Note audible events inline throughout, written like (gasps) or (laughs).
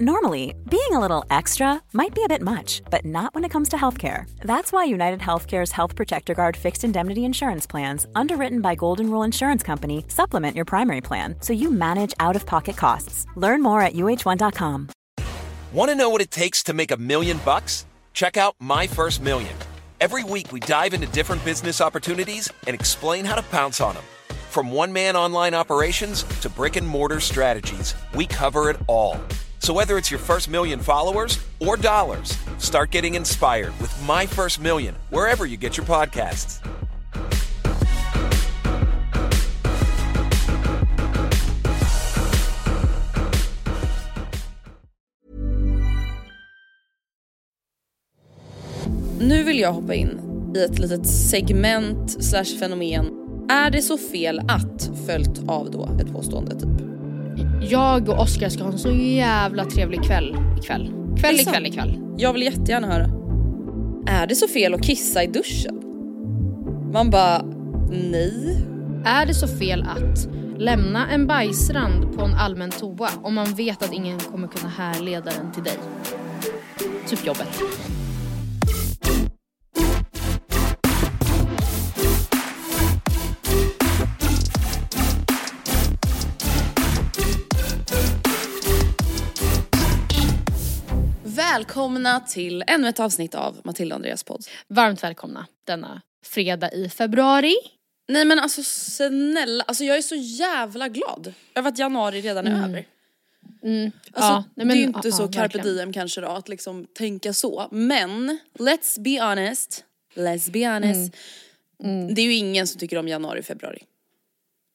Normally, being a little extra might be a bit much, but not when it comes to healthcare. That's why United Healthcare's Health Protector Guard fixed indemnity insurance plans, underwritten by Golden Rule Insurance Company, supplement your primary plan so you manage out of pocket costs. Learn more at uh1.com. Want to know what it takes to make a million bucks? Check out My First Million. Every week, we dive into different business opportunities and explain how to pounce on them. From one man online operations to brick and mortar strategies, we cover it all. So whether it's your first million followers or dollars, start getting inspired with My First Million wherever you get your podcasts. Nu vill jag hoppa in i ett litet segment slash fenomen. Är det så fel att följt av då ett påstående typ? Jag och Oskar ska ha en så jävla trevlig kväll ikväll. Kväll ikväll ikväll. Jag vill jättegärna höra. Är det så fel att kissa i duschen? Man bara, nej. Är det så fel att lämna en bajsrand på en allmän toa om man vet att ingen kommer kunna härleda den till dig? Typ jobbet. Välkomna till ännu ett avsnitt av Matilda och Andreas podd. Varmt välkomna denna fredag i februari. Nej men alltså snälla, alltså jag är så jävla glad över att januari redan är över. Alltså, Ja, nej, men- det är ju inte ja, så ja, carpe diem kanske då att liksom tänka så. Men let's be honest, let's be honest. Mm. Det är ju ingen som tycker om januari februari.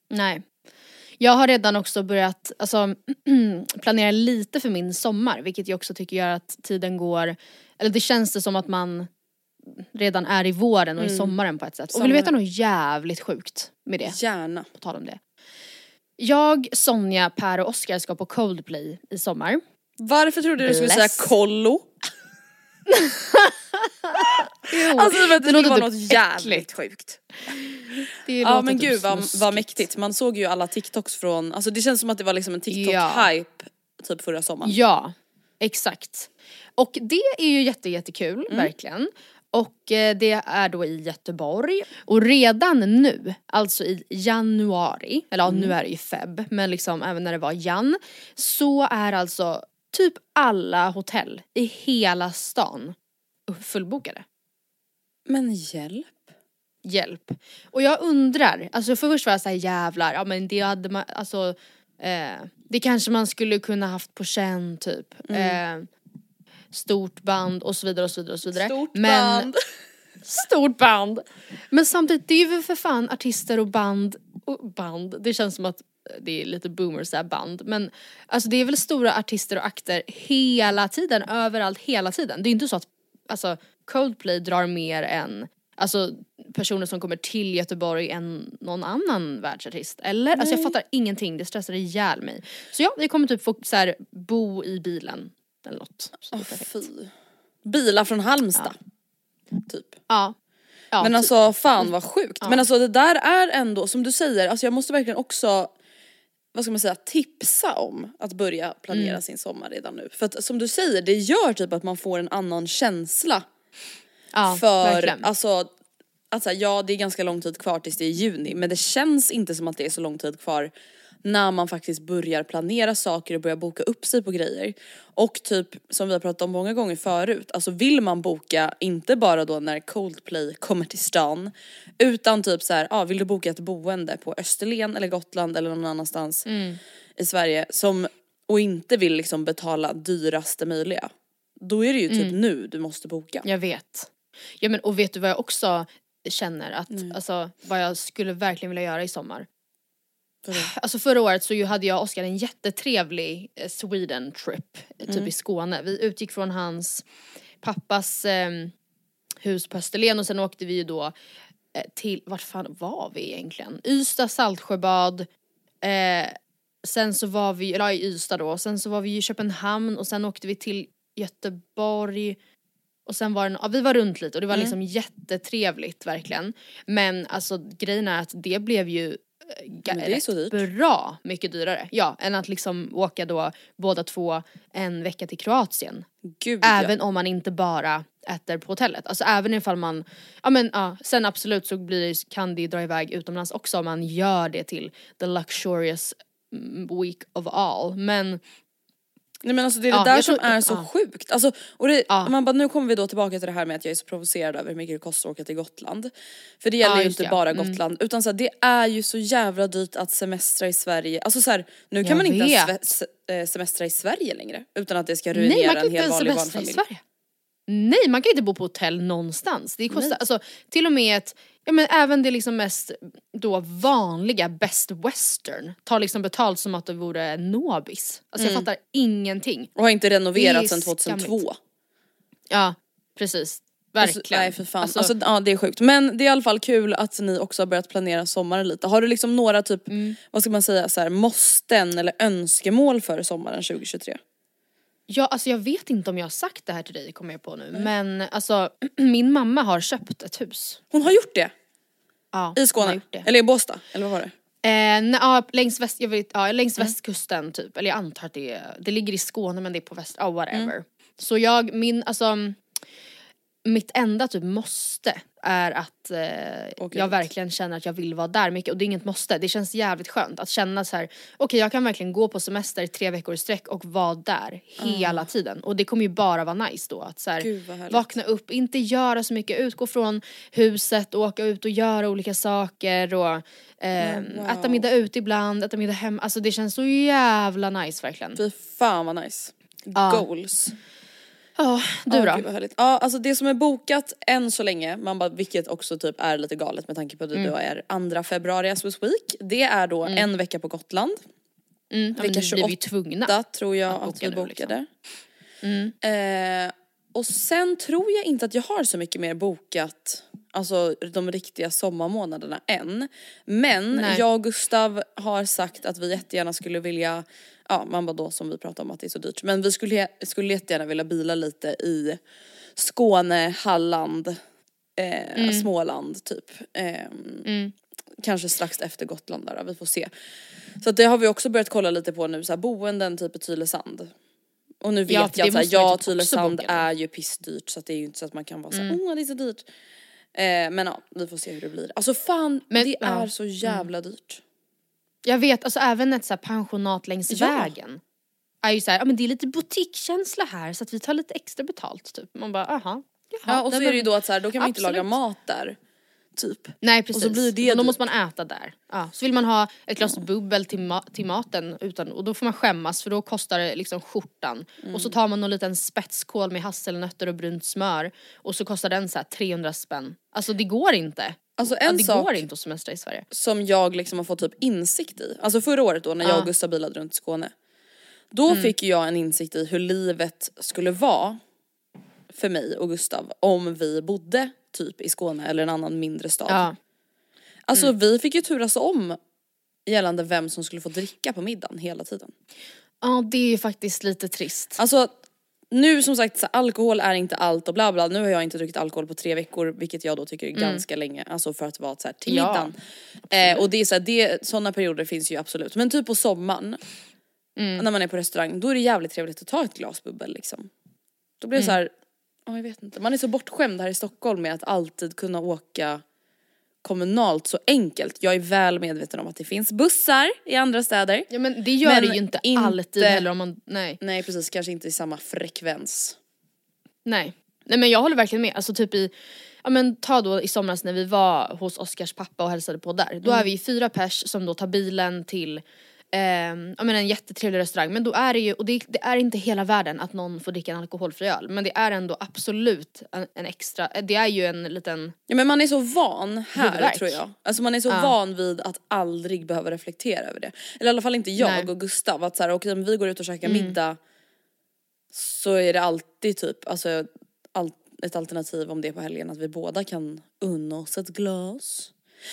Nej. Jag har redan också börjat alltså, (clears throat) planera lite för min sommar vilket jag också tycker gör att tiden går, eller det känns det som att man redan är i våren och i sommaren på ett sätt. Och vill du veta något jävligt sjukt med det? Gärna. På tal om det. Jag, Sonja, Per och Oskar ska på Coldplay i sommar. Varför trodde du du skulle säga Bless. kollo? Alltså det, Det låter vara typ något jävligt sjukt. Ja men typ gud vad, vad mäktigt. Man såg ju alla TikToks från, alltså det känns som att det var liksom en TikTok-hype typ förra sommaren. Ja, exakt. Och det är ju jätte, jättekul, Mm. verkligen. Och eh, det är då i Göteborg. Och redan nu, alltså i januari, eller ja Mm. nu är det ju feb, men liksom även när det var jan, så är alltså typ alla hotell i hela stan fullbokade. Men hjälp. Hjälp. Och jag undrar, alltså först var jag såhär jävlar, ja men det hade man, alltså eh, det kanske man skulle kunna haft på känn typ. Mm. Eh, stort band och så vidare och så vidare och så vidare. Stort men, band. (laughs) Stort band. Men samtidigt, det är ju för fan artister och band, och band, det känns som att det är lite boomers såhär band. Men alltså det är väl stora artister och akter hela tiden, överallt, hela tiden. Det är inte så att alltså, Coldplay drar mer än alltså, personer som kommer till Göteborg än någon annan världsartist. Eller? Alltså jag fattar ingenting, det stressar ihjäl mig. Så ja, vi kommer typ få så här, bo i bilen eller något. Åh, perfekt. fy. Bilar från Halmstad. Typ. Ja. ja Men typ. alltså fan vad sjukt. Men alltså det där är ändå, som du säger, alltså jag måste verkligen också vad ska man säga, tipsa om att börja planera Mm. sin sommar redan nu. För att som du säger, det gör typ att man får en annan känsla ja, för, verkligen. alltså, att så här, ja det är ganska lång tid kvar tills det är juni men det känns inte som att det är så lång tid kvar när man faktiskt börjar planera saker och börjar boka upp sig på grejer. Och typ som vi har pratat om många gånger förut, alltså vill man boka inte bara då när Coldplay kommer till stan utan typ så här, ja vill du boka ett boende på Österlen eller Gotland eller någon annanstans i Sverige som, och inte vill liksom betala dyraste möjliga. Då är det ju typ nu du måste boka. Jag vet. Ja men och vet du vad jag också känner att, alltså vad jag skulle verkligen vilja göra i sommar? Alltså förra året så hade jag och Oskar en jättetrevlig eh, Sweden trip, eh, typ i Skåne. Vi utgick från hans pappas ehm, hus på Österlen och sen åkte vi ju då eh, till, vart fan var vi egentligen? Ystad, Saltsjöbad, eh, sen så var vi, eller i Ystad då, sen så var vi i Köpenhamn och sen åkte vi till Göteborg och sen var det, ja, vi var runt lite och det var liksom jättetrevligt verkligen. Men alltså grejen är att det blev ju det är så dyrt. bra mycket dyrare. Ja, än att liksom åka då båda två en vecka till Kroatien. Gud Även om man inte bara äter på hotellet. Alltså även ifall man, ja men ja, sen absolut så blir kan det dra iväg utomlands också om man gör det till the luxurious mm, week of all. Men Nej men alltså det är Ja, det där som tror- är så ja. sjukt. Alltså, och det, Ja. man bara, nu kommer vi då tillbaka till det här med att jag är så provocerad över hur mycket det kostar att åka till Gotland. För det gäller ju inte bara. Mm. Gotland utan så här, det är ju så jävla dyrt att semestra i Sverige. Alltså så här, nu kan Jag man inte ens sve- eh, semestra i Sverige längre utan att det ska ruinera nej man kan en inte hel ens vanlig semestra i barnfamilj. Sverige. Nej man kan inte bo på hotell någonstans. Det kostar, alltså till och med ett, ja men även det liksom mest då vanliga best western tar liksom betalt som att det vore Nobis. Alltså Mm. jag fattar ingenting. Och har inte renoverat sedan 2002. skamligt. Ja precis, Alltså, verkligen. nej för fan. Alltså, Alltså, ja det är sjukt. Men det är i alla fall kul att ni också har börjat planera sommaren lite. Har du liksom några typ, Mm. vad ska man säga, så här, måsten eller önskemål för sommaren 2023? Ja, alltså jag vet inte om jag har sagt det här till dig kommer jag på nu men alltså (clears throat) min mamma har köpt ett hus. Hon har gjort det? Ja, I Skåne? Eller i Båstad? Eller vad var det? Eh, nej, ja, längs, väst, jag vet, ja, längs Mm. västkusten typ, eller jag antar att det, det ligger i Skåne men det är på väst, ja whatever. Mm. Så jag, min, alltså mitt enda typ måste är att eh, jag verkligen känner att jag vill vara där mycket och det är inget måste, det känns jävligt skönt att känna så här: okej jag kan verkligen gå på semester i tre veckor i sträck och vara där hela tiden och det kommer ju bara vara nice då att så här, Ah. Vakna upp, inte göra så mycket, utgå från huset och åka ut och göra olika saker och ehm, wow. äta middag ute ibland, äta middag hemma, alltså det känns så jävla nice verkligen. Fy fan vad nice. Goals. Ja, du Ja, då? gud vad härligt. Ja alltså det som är bokat än så länge, man bara, vilket också typ är lite galet med tanke på att det Mm. då är andra februari as we speak. Det är då en vecka på Gotland. Mm, ja, Vecka nu blir vi ju tvungna. Där tror jag att att, vi nu, liksom. bokade. Eh, och sen tror jag inte att jag har så mycket mer bokat, alltså de riktiga sommarmånaderna än. Men Nej. jag och Gustav har sagt att vi jättegärna skulle vilja, ja man bara då som vi pratade om att det är så dyrt, men vi skulle, skulle jättegärna vilja bila lite i Skåne, Halland, eh, Mm. Småland typ. Ehm, Kanske strax efter Gotland där, vi får se. Så det har vi också börjat kolla lite på nu, så här, boenden typ i Tylösand. Och nu vet Ja, jag att så ja Tylösand är ju pissdyrt så det är ju inte så att man kan vara såhär, åh det är så dyrt. Eh, men ja, vi får se hur det blir. Alltså fan, Men- det ja. är så jävla dyrt. Jag vet, alltså även ett så här pensionat längs Ja. vägen. Är ju såhär, ja men det är lite boutiquekänsla här så att vi tar lite extra betalt typ. Man bara aha. Jaha, Ja och så är det ju då att så här, då kan man inte laga absolut. mat där. Typ. Nej precis, så blir det då dyrt. måste man äta där. Ja. Så vill man ha ett glas bubbel till, ma- till maten utan, och då får man skämmas för då kostar det liksom skjortan. Och Mm. så tar man någon liten spetskål med hasselnötter och brunt smör och så kostar den så här 300 spänn. Alltså det går inte. Alltså Ja, en det sak går inte att semestra i Sverige. som jag liksom har fått typ insikt i. Alltså förra året då när jag Ja. och Gustav bilade runt Skåne. Då fick ju jag en insikt i hur livet skulle vara för mig och Gustav om vi bodde typ i Skåne eller en annan mindre stad. Ja. Alltså vi fick ju turas om gällande vem som skulle få dricka på middagen hela tiden. ja det är ju faktiskt lite trist. Alltså nu som sagt så alkohol är inte allt och bla bla. Nu har jag inte druckit alkohol på tre veckor vilket jag då tycker är ganska länge. Alltså för att vara så här till Ja, middagen. eh, och det är så här, det, sådana perioder finns ju absolut. Men typ på sommaren när man är på restaurang då är det jävligt trevligt att ta ett glas bubbel liksom. Då blir det så här, ja jag vet inte. Man är så bortskämd här i Stockholm med att alltid kunna åka kommunalt så enkelt. Jag är väl medveten om att det finns bussar i andra städer. Ja men det gör Men det ju inte, inte- alltid heller om man, nej. Nej precis, kanske inte i samma frekvens. Nej. Nej men jag håller verkligen med, alltså typ i, ja men ta då i somras när vi var hos Oskars pappa och hälsade på där. Då är vi fyra pers som då tar bilen till ja men en jättetrevlig restaurang men då är det ju, och det, det är inte hela världen att någon får dricka en alkoholfri öl men det är ändå absolut en, en extra, det är ju en liten, Ja men man är så van här Huvudvärk. tror jag. Alltså man är så Ja. van vid att aldrig behöva reflektera över det. Eller i alla fall inte jag Nej. och Gustav. Att så här, okej om vi går ut och käkar middag så är det alltid typ alltså, all, ett alternativ om det är på helgen att vi båda kan unna oss ett glas.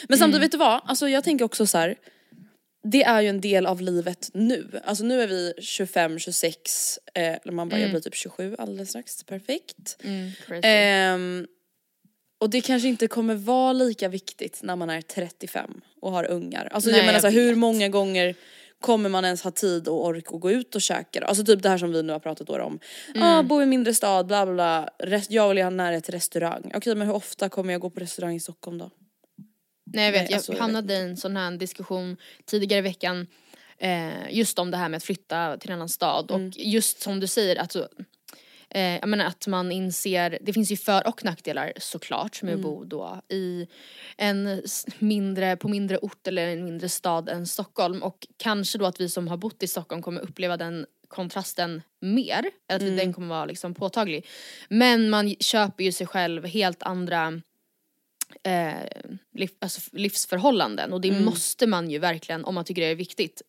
Men samtidigt vet du vad, alltså jag tänker också så här. Det är ju en del av livet nu. Alltså nu är vi 25, 26, eh, man bara jag blir typ 27 alldeles strax, perfekt. crazy. Ehm, Och det kanske inte kommer vara lika viktigt när man är 35 och har ungar. Alltså Nej, jag menar så hur många gånger kommer man ens ha tid och ork att gå ut och käka då? Alltså typ det här som vi nu har pratat om. Mm. Ah, bo i mindre stad, bla bla bla. Rest, jag vill ju ha närhet till restaurang. Okej men hur ofta kommer jag gå på restaurang i Stockholm då? Nej jag vet, Nej, jag alltså, jag hamnade i en sån här diskussion tidigare i veckan eh, just om det här med att flytta till en annan stad Mm. och just som du säger alltså eh, jag menar att man inser, det finns ju för och nackdelar såklart med Mm. att bo då i en mindre, på mindre ort eller en mindre stad än Stockholm och kanske då att vi som har bott i Stockholm kommer uppleva den kontrasten mer, eller att Mm. den kommer vara liksom påtaglig. Men man köper ju sig själv helt andra eh, liv, alltså livsförhållanden och det Mm. måste man ju verkligen om man tycker det är viktigt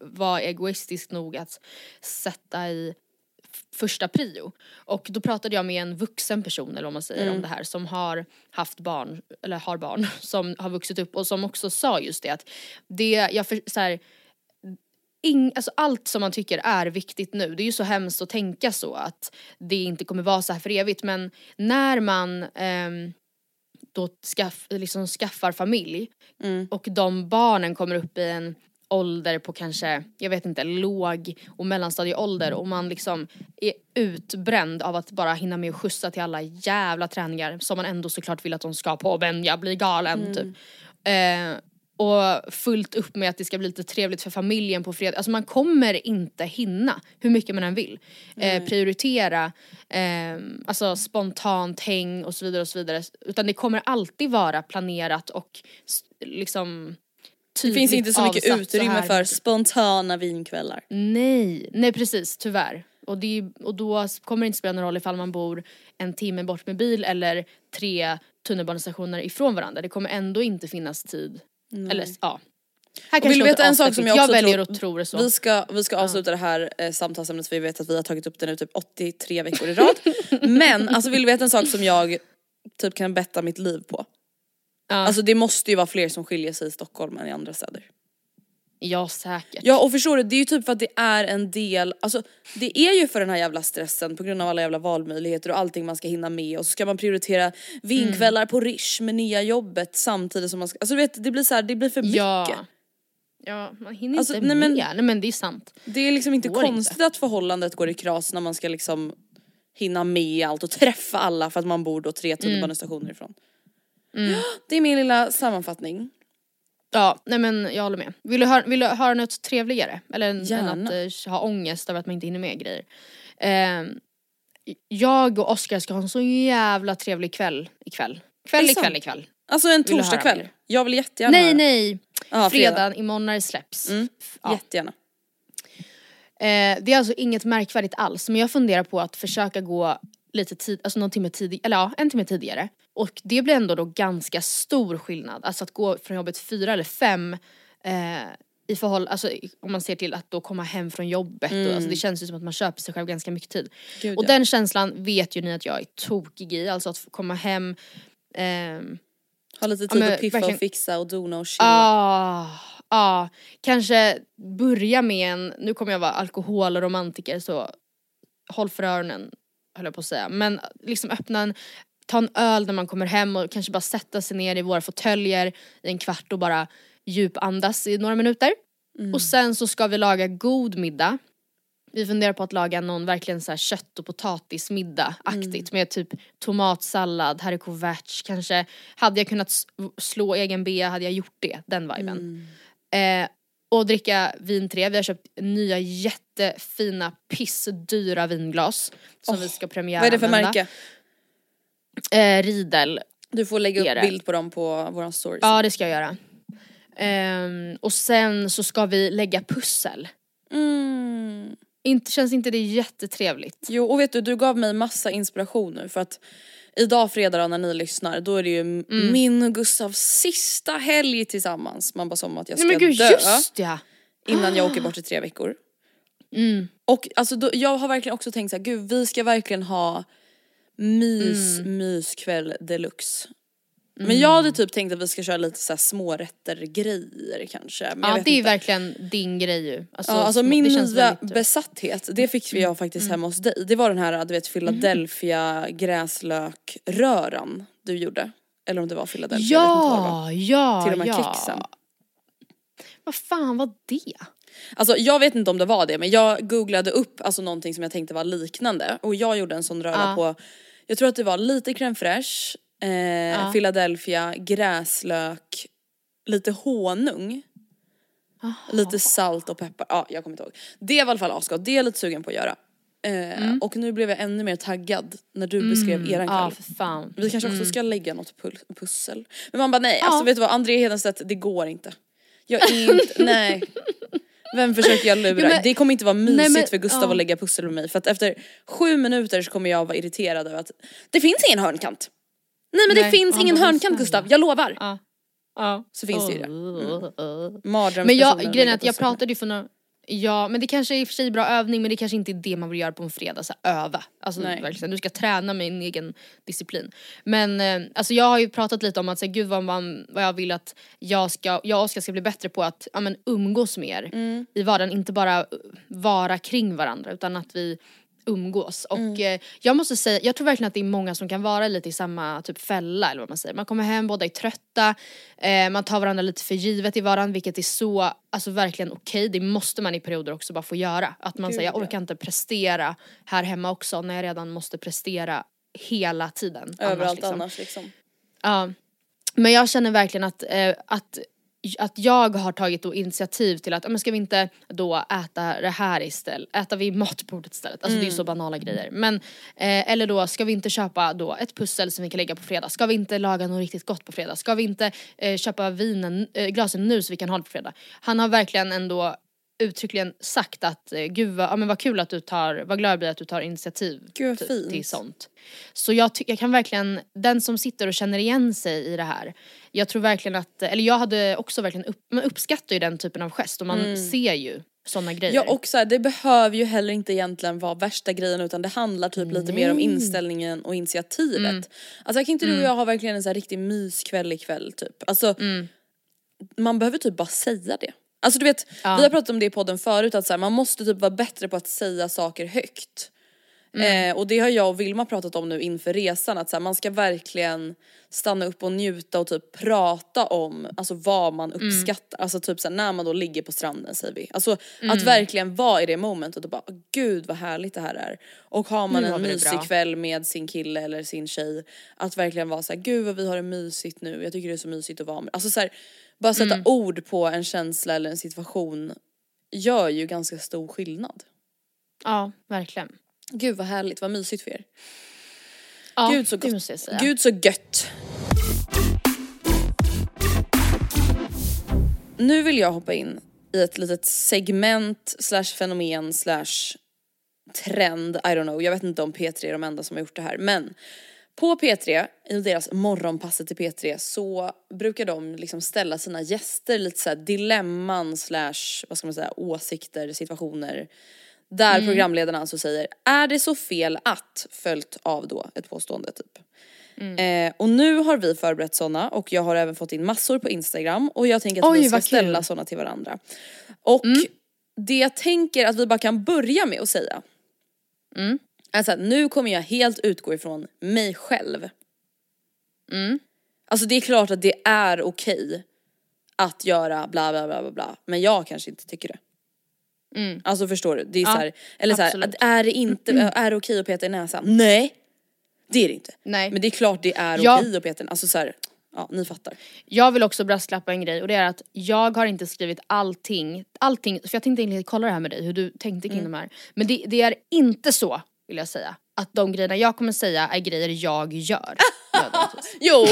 vara egoistisk nog att sätta i första prio. Och då pratade jag med en vuxen person eller vad man säger Mm. om det här som har haft barn, eller har barn (laughs) som har vuxit upp och som också sa just det att det, jag för, så här, ing, alltså allt som man tycker är viktigt nu, det är ju så hemskt att tänka så att det inte kommer vara så här för evigt men när man ehm, då skaff, liksom skaffar familj Mm. och de barnen kommer upp i en ålder på kanske, jag vet inte, låg och mellanstadieålder och man liksom är utbränd av att bara hinna med att skjutsa till alla jävla träningar som man ändå såklart vill att de ska på men jag blir galen typ. Eh, och fullt upp med att det ska bli lite trevligt för familjen på fredag. Alltså man kommer inte hinna hur mycket man än vill. Eh, prioritera eh, alltså spontant häng och så vidare och så vidare. Utan det kommer alltid vara planerat och liksom Det finns inte så mycket utrymme här för spontana vinkvällar. Nej, nej precis tyvärr. Och, det, och då kommer det inte spela någon roll ifall man bor en timme bort med bil eller tre tunnelbanestationer ifrån varandra. Det kommer ändå inte finnas tid. Eller ja. Här kanske vill du veta en sak som jag också väljer tror- att tro det så. Vi ska, vi ska avsluta det här eh, samtalsämnet för vi vet att vi har tagit upp det nu typ 83 veckor i rad. (laughs) Men alltså vill du veta en sak som jag typ kan betta mitt liv på? ja. Alltså det måste ju vara fler som skiljer sig i Stockholm än i andra städer. Ja säkert. Ja och förstår du, det är ju typ för att det är en del, alltså det är ju för den här jävla stressen på grund av alla jävla valmöjligheter och allting man ska hinna med och så ska man prioritera vinkvällar på Rish med nya jobbet samtidigt som man ska, alltså du vet det blir så här, det blir för mycket. Ja. Ja, man hinner Alltså, inte nej, med. men- Nej men det är sant. Det är liksom inte Går konstigt att förhållandet går i kras när man ska liksom hinna med allt och träffa alla för att man bor då tre tunnelbanestationer ifrån. Det är min lilla sammanfattning. Ja, nej men jag håller med. Vill du, höra, vill du höra något trevligare? Eller än, än att eh, ha ångest över att man inte hinner med grejer. Eh, jag och Oskar ska ha en så jävla trevlig kväll ikväll. Kväll ikväll ikväll. Alltså en torsdagkväll. Jag vill jättegärna Nej höra. nej! Ja, fredag. Fredag imorgon när det släpps. Mm. Ja. Jättegärna. Eh, det är alltså inget märkvärdigt alls men jag funderar på att försöka gå lite tid, alltså någon timme tidigare, eller ja en timme tidigare. Och det blir ändå då ganska stor skillnad, alltså att gå från jobbet fyra eller fem eh, i förhåll, alltså om man ser till att då komma hem från jobbet och, alltså det känns ju som att man köper sig själv ganska mycket tid. Gud, och ja. den känslan vet ju ni att jag är tokig i, alltså att komma hem ehm, Ha lite Ja, tid men att piffa verkligen- och fixa och dona och chilla. Ah, ah, kanske börja med en, nu kommer jag vara alkoholromantiker så håll för öronen höll jag på att säga. Men liksom öppna en, ta en öl när man kommer hem och kanske bara sätta sig ner i våra fåtöljer i en kvart och bara djupandas i några minuter. Och sen så ska vi laga god middag. Vi funderar på att laga någon verkligen så här kött och potatismiddag aktigt med typ tomatsallad, haricots kanske. Hade jag kunnat slå egen bea hade jag gjort det, den viben. Eh, och dricka vin 3. Vi har köpt nya jättefina pissdyra vinglas som vi ska premiära Vad är det för märke? Eh, Riedel. Du får lägga upp bild på dem på våran story. Ja det ska jag göra. Ehm, och sen så ska vi lägga pussel. Mm. Inte, känns inte det jättetrevligt? Jo och vet du, du gav mig massa inspiration nu för att idag fredag när ni lyssnar då är det ju Mm. min och Gustavs sista helg tillsammans. Man bara som att jag ska Nej men gud dö just ja! innan jag åker bort i tre veckor. Mm. Och alltså då, jag har verkligen också tänkt så här, gud vi ska verkligen ha mys, Mm. myskväll deluxe. Men jag hade typ tänkt att vi ska köra lite så här smårätter grejer kanske. Men Ja det är ju verkligen din grej ju. Alltså, Ja, alltså min nya besatthet, det fick jag faktiskt hemma hos dig. Det var den här du vet Philadelphia gräslökröran du gjorde. Eller om det var Philadelphia, jag vet inte vad det var. Ja, ja, Till de här ja. kexen. Vad fan var det? Alltså jag vet inte om det var det men jag googlade upp alltså någonting som jag tänkte var liknande och jag gjorde en sån röra Ja. på, jag tror att det var lite crème fraîche, eh, Ja. Philadelphia, gräslök, lite honung, lite salt och peppar. Ja jag kommer inte ihåg. Det var i alla fall asgott, det är jag lite sugen på att göra. Eh, Mm. Och nu blev jag ännu mer taggad när du beskrev eran Ja kväll. fan. Vi kanske också ska lägga något pussel. Men man bara nej, Ja. alltså vet du vad André Hedenstedt det går inte. Jag är inte, (laughs) nej. Vem försöker jag lura? Jo, men- det kommer inte vara mysigt Nej, men- för Gustav ja. att lägga pussel med mig för att efter sju minuter så kommer jag vara irriterad över att det finns ingen hörnkant. Nej men det Nej, finns ingen hörnkant. Gustav, jag lovar. Ja. Ja. Så finns det ju det. Mm. Mardrömspersonen Men jag, att grejen är att jag pratade ju för några Ja men det kanske är i och för sig bra övning men det kanske inte är det man vill göra på en fredag, så här, öva. Alltså Nej. verkligen, du ska träna med en egen disciplin. Men eh, alltså jag har ju pratat lite om att säga, gud vad, man, vad jag vill att jag, ska, jag och Oskar ska bli bättre på att ja, men, umgås mer Mm. i vardagen, inte bara vara kring varandra utan att vi umgås. Och Mm. eh, jag måste säga, jag tror verkligen att det är många som kan vara lite i samma typ fälla eller vad man säger. Man kommer hem, båda är trötta, eh, man tar varandra lite för givet i varandra vilket är så, alltså verkligen okej. Det måste man i perioder också bara få göra. Att man säger jag ja. orkar inte prestera här hemma också när jag redan måste prestera hela tiden. Överallt liksom. annars liksom. Ja. Men jag känner verkligen att, eh, att, att jag har tagit då initiativ till att, men ska vi inte då äta det här istället, äta vid matbordet istället. Alltså det är ju så banala grejer. Men, eh, eller då ska vi inte köpa då ett pussel som vi kan lägga på fredag, ska vi inte laga något riktigt gott på fredag, ska vi inte eh, köpa vinen, eh, glasen nu så vi kan ha det på fredag. Han har verkligen ändå uttryckligen sagt att eh, gud vad, ja, men vad kul att du tar, vad glad jag blir att du tar initiativ Gud, till, till sånt. Så jag, jag kan verkligen, den som sitter och känner igen sig i det här, jag tror verkligen att, eller jag hade också verkligen, upp, man uppskattar ju den typen av gest och man ser ju sådana grejer. Mm. Ja och så här, det behöver ju heller inte egentligen vara värsta grejen utan det handlar typ lite mer om inställningen och initiativet. Mm. Alltså kan inte du och jag ha verkligen en så här riktig myskväll ikväll typ? Alltså man behöver typ bara säga det. Alltså du vet, Ja. vi har pratat om det i podden förut att så här, man måste typ vara bättre på att säga saker högt. Mm. Eh, och det har jag och Vilma pratat om nu inför resan att så här, man ska verkligen stanna upp och njuta och typ prata om alltså vad man Mm. uppskattar. Alltså typ så här, när man då ligger på stranden säger vi. Alltså Mm. att verkligen vara i det momentet och bara gud vad härligt det här är. Och har man Nu en mysig bra. kväll med sin kille eller sin tjej att verkligen vara så här, gud vad vi har det mysigt nu. Jag tycker det är så mysigt att vara med. Alltså så här, bara sätta Mm. ord på en känsla eller en situation gör ju ganska stor skillnad. Ja, verkligen. Gud vad härligt, vad mysigt för er. Ja, Gud så det gott. måste jag säga. Gud så gött. Nu vill jag hoppa in i ett litet segment slash fenomen slash trend, I don't know. Jag vet inte om P3 är de enda som har gjort det här men på P3, i deras morgonpasset till P3 så brukar de liksom ställa sina gäster lite såhär dilemman slash vad ska man säga åsikter, situationer där programledarna alltså säger är det så fel att följt av då ett påstående typ. Eh, och nu har vi förberett sådana och jag har även fått in massor på Instagram och jag tänker att Oj, vi ska ställa sådana till varandra. Och det jag tänker att vi bara kan börja med att säga Mm. Alltså nu kommer jag helt utgå ifrån mig själv. Mm. Alltså det är klart att det är okej att göra bla bla bla bla bla men jag kanske inte tycker det. Mm. Alltså förstår du? Det är Ja, så här, eller så här, att är det inte, är det okej att peta i näsan? Nej! Det är det inte. Nej. Men det är klart det är Ja. okej att peta i Alltså så här, ja ni fattar. Jag vill också brasklappa en grej och det är att jag har inte skrivit allting, allting, för jag tänkte egentligen kolla det här med dig hur du tänkte kring de här. Men det, det är inte så, vill jag säga, att de grejerna jag kommer säga är grejer jag gör. (laughs) Jo,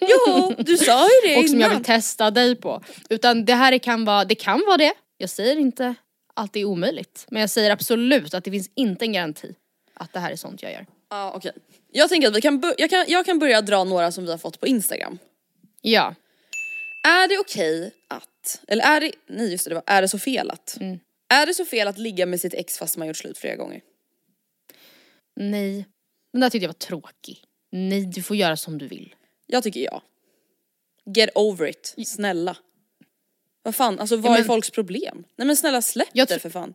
jo du sa ju det och som jag innan. vill testa dig på. Utan det här kan vara, det kan vara det, jag säger inte det är omöjligt. Men jag säger absolut att det finns inte en garanti att det här är sånt jag gör. Ja okej. Jag tänker att vi kan, jag kan, jag kan börja dra några som vi har fått på Instagram. Ja. Är det okej att, eller är det, nej just det, det var, är det så fel att? Mm. Är det så fel att ligga med sitt ex fast man gjort slut flera gånger? Nej. Den där tyckte jag var tråkig. Nej, du får göra som du vill. Jag tycker ja. Get over it, snälla. Vad fan, alltså vad är men- folks problem? Nej men snälla släpp Jag det för fan.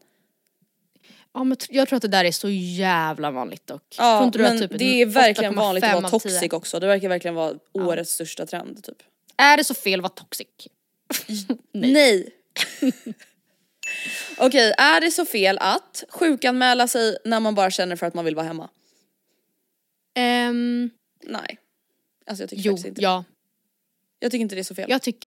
Ja men jag tror att det där är så jävla vanligt dock. Ja men typ det är verkligen 8,5 vanligt att vara av 10 toxic också. Det verkar verkligen vara årets största trend typ. Är det så fel att vara toxic? (laughs) Nej. (laughs) Okej, är det så fel att sjukanmäla sig när man bara känner för att man vill vara hemma? Ehm, Nej. Alltså jag tycker jo, faktiskt inte ja. Jag tycker inte det är så fel. Jag tycker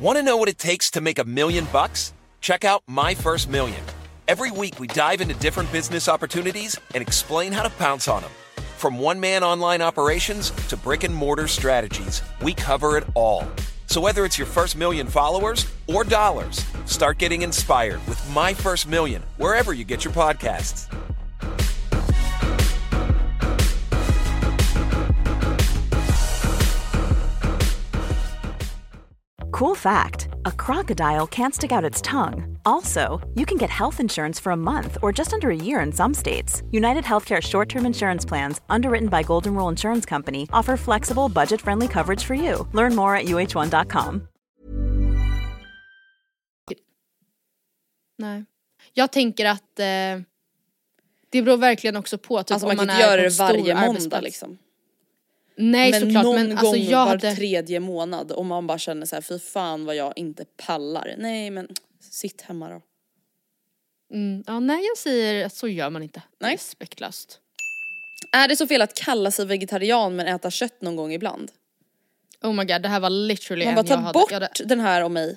Want to know what it takes to make a million bucks? Check out My First Million. Every week, we dive into different business opportunities and explain how to pounce on them. From one man online operations to brick and mortar strategies, we cover it all. So, whether it's your first million followers or dollars, start getting inspired with My First Million wherever you get your podcasts. Cool fact a crocodile can't stick out its tongue. Also, you can get health insurance for a month or just under a year in some states. United Healthcare short term insurance plans, underwritten by Golden Rule Insurance Company, offer flexible, budget friendly coverage for you. Learn more at uh1.com. Nej. Jag tänker att eh, det beror verkligen också på typ, alltså om man man inte är göra på det varje måndag liksom. Nej men såklart någon men alltså gång jag var hade... tredje månad och man bara känner så här, fy fan vad jag inte pallar. Nej men sitt hemma då. Mm, ja, nej jag säger att så gör man inte. Nej. Respektlöst. Är det så fel att kalla sig vegetarian men äta kött någon gång ibland? Oh my god det här var literally Man en bara jag ta hade. bort Jag, hade den här om mig.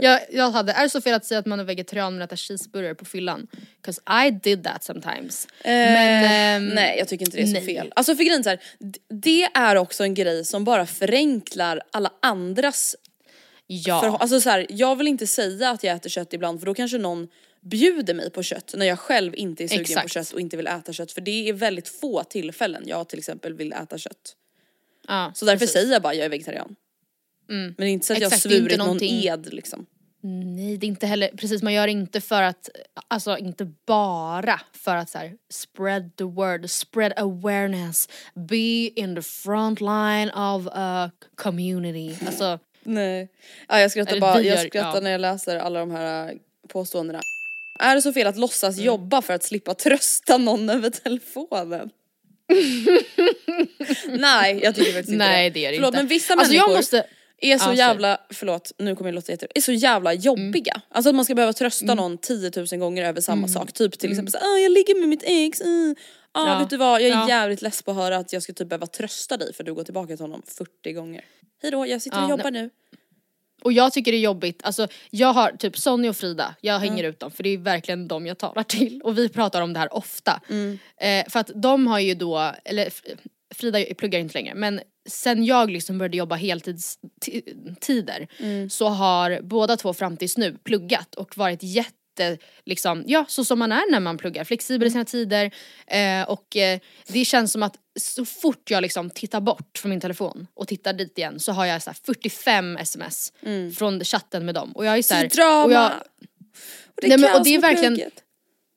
Jag, jag hade, är det så fel att säga att man är vegetarian men äter cheeseburgare på fyllan? 'Cause I did that sometimes. men, ehm, Nej jag tycker inte det är så nej. fel. Alltså för grejen så här, det är också en grej som bara förenklar alla andras ja. För, alltså så här, jag vill inte säga att jag äter kött ibland för då kanske någon bjuder mig på kött när jag själv inte är sugen på Exakt. kött och inte vill äta kött för det är väldigt få tillfällen jag till exempel vill äta kött. ja, Så därför precis. säger jag bara jag är vegetarian. Men det är inte så att Exakt, jag svurit någon någonting- ed liksom. Nej det är inte heller, precis man gör det inte för att, alltså inte bara för att så här, spread the word, spread awareness, be in the front line of a community. Alltså Nej. Ja, jag skrattar bara, jag skrattar ja. när jag läser alla de här äh, påståendena. Är det så fel att låtsas Mm. jobba för att slippa trösta någon över telefonen? (laughs) Nej jag tycker faktiskt inte Nej, det. är det Förlåt inte. men vissa Alltså, jag människor måste- är så säg. jävla, förlåt nu kommer jag låta jätte, är så jävla jobbiga. Mm. Alltså att man ska behöva trösta någon 10 000 gånger över samma sak. Typ till exempel såhär, ah, jag ligger med mitt ex, mm. ah, Ja. vet du vad jag är Ja. jävligt less på att höra att jag ska typ behöva trösta dig för du går tillbaka till honom 40 gånger. Hejdå jag sitter och Ja, jobbar nej. nu. Och jag tycker det är jobbigt, alltså jag har typ Sonny och Frida, jag hänger ut dem för det är verkligen dem jag talar till och vi pratar om det här ofta. Eh, för att de har ju då, eller Frida pluggar inte längre men sen jag liksom började jobba heltidstider så har båda två fram tills nu pluggat och varit jätte liksom, ja så som man är när man pluggar, flexibel i sina tider eh, och eh, det känns som att så fort jag liksom tittar bort från min telefon och tittar dit igen så har jag så här 45 sms från chatten med dem och jag är så här, Så drama! och jag, Och det är Nej, men- och det är verkligen- plugget.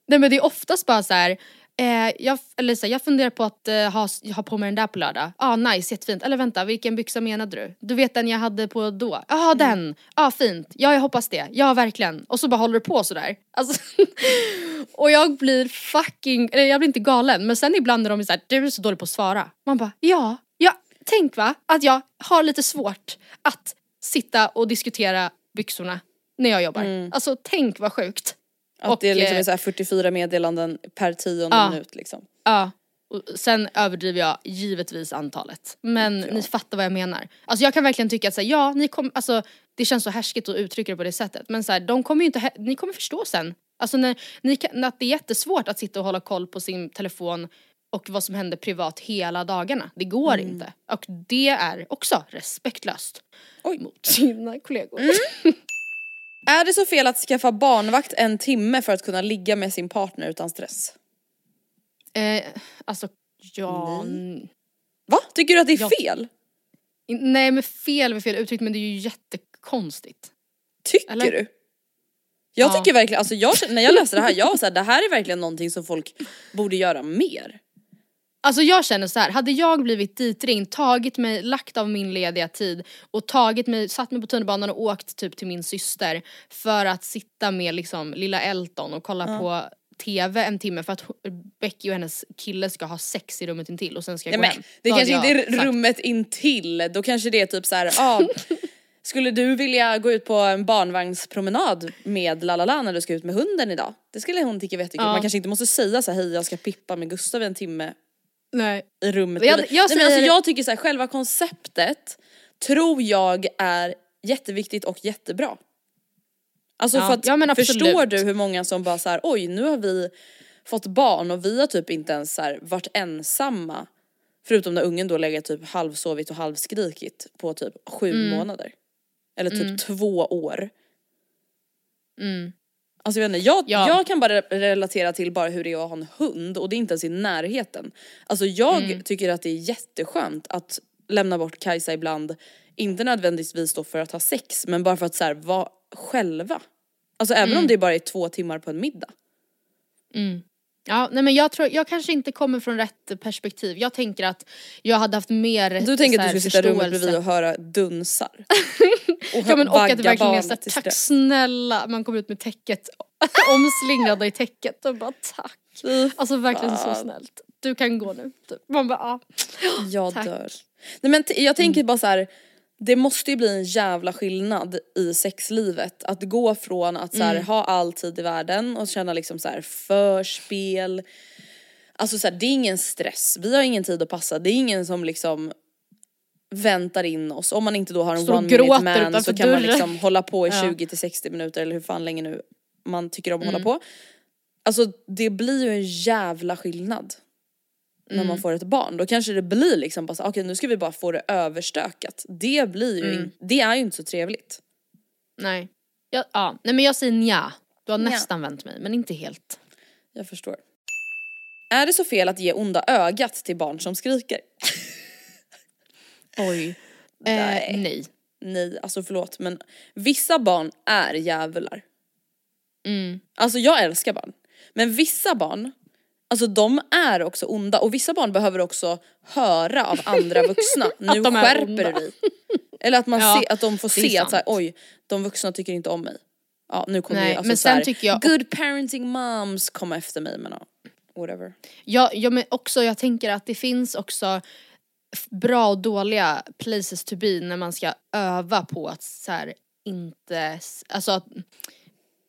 Nej men det är oftast bara så här. Eh, jag, eller så här, jag funderar på att eh, ha, ha på mig den där på lördag. Ja ah, nice, jättefint. Eller vänta, vilken byxa menade du? Du vet den jag hade på då? Ja ah, den! Ja ah, fint, ja jag hoppas det. Ja verkligen. Och så bara håller du på sådär. Alltså, (laughs) och jag blir fucking, eller jag blir inte galen men sen ibland är de så här, du är så dålig på att svara. Man bara ja, ja tänk va att jag har lite svårt att sitta och diskutera byxorna när jag jobbar. Alltså tänk vad sjukt. Att det liksom eh, är så här 44 meddelanden per tionde Ja. minut liksom. Ja. Och sen överdriver jag givetvis antalet. Men ni fattar vad jag menar. Alltså jag kan verkligen tycka att så här, ja, ni kom, alltså, det känns så härskigt att uttrycka det på det sättet. Men så här, de kommer ju inte, ni kommer förstå sen. Alltså när, ni kan, att det är jättesvårt att sitta och hålla koll på sin telefon och vad som händer privat hela dagarna. Det går Mm. inte. Och det är också respektlöst Oj. mot sina kollegor. (laughs) Är det så fel att skaffa barnvakt en timme för att kunna ligga med sin partner utan stress? Eh, alltså, ja... n- Va? Tycker du att det är Jag- fel? Nej men fel med fel uttryck men det är ju jättekonstigt. Tycker Eller? du? Jag Ja. tycker verkligen, alltså jag, när jag läste det här, jag var såhär, det här är verkligen någonting som folk borde göra mer. Alltså jag känner så här, hade jag blivit ditringd, tagit mig, lagt av min lediga tid och tagit mig, satt mig på tunnelbanan och åkt typ till min syster för att sitta med liksom lilla Elton och kolla på TV en timme för att Becky och hennes kille ska ha sex i rummet intill och sen ska jag Nej, gå men, hem. det kanske inte är sagt, rummet intill, då kanske det är typ såhär, ah, (laughs) skulle du vilja gå ut på en barnvagnspromenad med lalala när du ska ut med hunden idag? Det skulle hon tycka var jättekul, Ja. man kanske inte måste säga så här, hej jag ska pippa med Gustav en timme Nej. i rummet Jag- jag Nej, men alltså, jag tycker så här, själva konceptet tror jag är jätteviktigt och jättebra. Alltså Ja, för att ja, men absolut. förstår du hur många som bara så här, oj nu har vi fått barn och vi har typ inte ens så här, varit ensamma. Förutom när ungen då legat typ halvsovit och halvskrikit på typ sju Mm. månader. Eller typ två år. Mm. Alltså jag, inte, jag, Ja. jag kan bara relatera till bara hur det är att ha en hund och det är inte ens i närheten. Alltså jag Mm. tycker att det är jätteskönt att lämna bort Kajsa ibland, inte nödvändigtvis då för att ha sex men bara för att så här, vara själva. Alltså även Mm. om det bara är två timmar på en middag. Ja, nej men jag tror, jag kanske inte kommer från rätt perspektiv. Jag tänker att jag hade haft mer Du tänker att du ska sitta rummet bredvid och höra dunsar. Och, (laughs) Ja men och att det verkligen är såhär, tack snälla, man kommer ut med täcket omslingrade i täcket och bara tack. (laughs) Alltså verkligen så snällt. Du kan gå nu. Typ. Man bara ja. Jag Tack. dör. Nej men jag tänker bara så här. Det måste ju bli en jävla skillnad i sexlivet. Att gå från att så här, ha all tid i världen och känna liksom så här förspel. Alltså så här, det är ingen stress, vi har ingen tid att passa, det är ingen som liksom väntar in oss. Om man inte då har en one minute man så kan man liksom hålla på i Ja. 20 till 60 minuter eller hur fan länge nu man tycker om att Mm. hålla på. Alltså det blir ju en jävla skillnad när Mm. man får ett barn. Då kanske det blir liksom bara så, okej nu ska vi bara få det överstökat. Det blir ju, Mm. in, det är ju inte så trevligt. Nej. Ja, ja. nej men jag säger nja. Du har Nja. nästan vänt mig men inte helt. Jag förstår. Är det så fel att ge onda ögat till barn som skriker? Oj. (laughs) Nej. Eh, nej. Nej, alltså förlåt men vissa barn är djävular. Mm. Alltså jag älskar barn. Men vissa barn, alltså de är också onda och vissa barn behöver också höra av andra vuxna, (laughs) nu de är skärper du dig. Eller att, man Ja, ser, att de får se att så här, sant. oj, de vuxna tycker inte om mig. Ja nu kommer Nej, ju alltså men sen här, tycker jag- good parenting moms komma efter mig men ja, whatever. Ja, ja men också jag tänker att det finns också bra och dåliga places to be när man ska öva på att så här, inte, alltså att,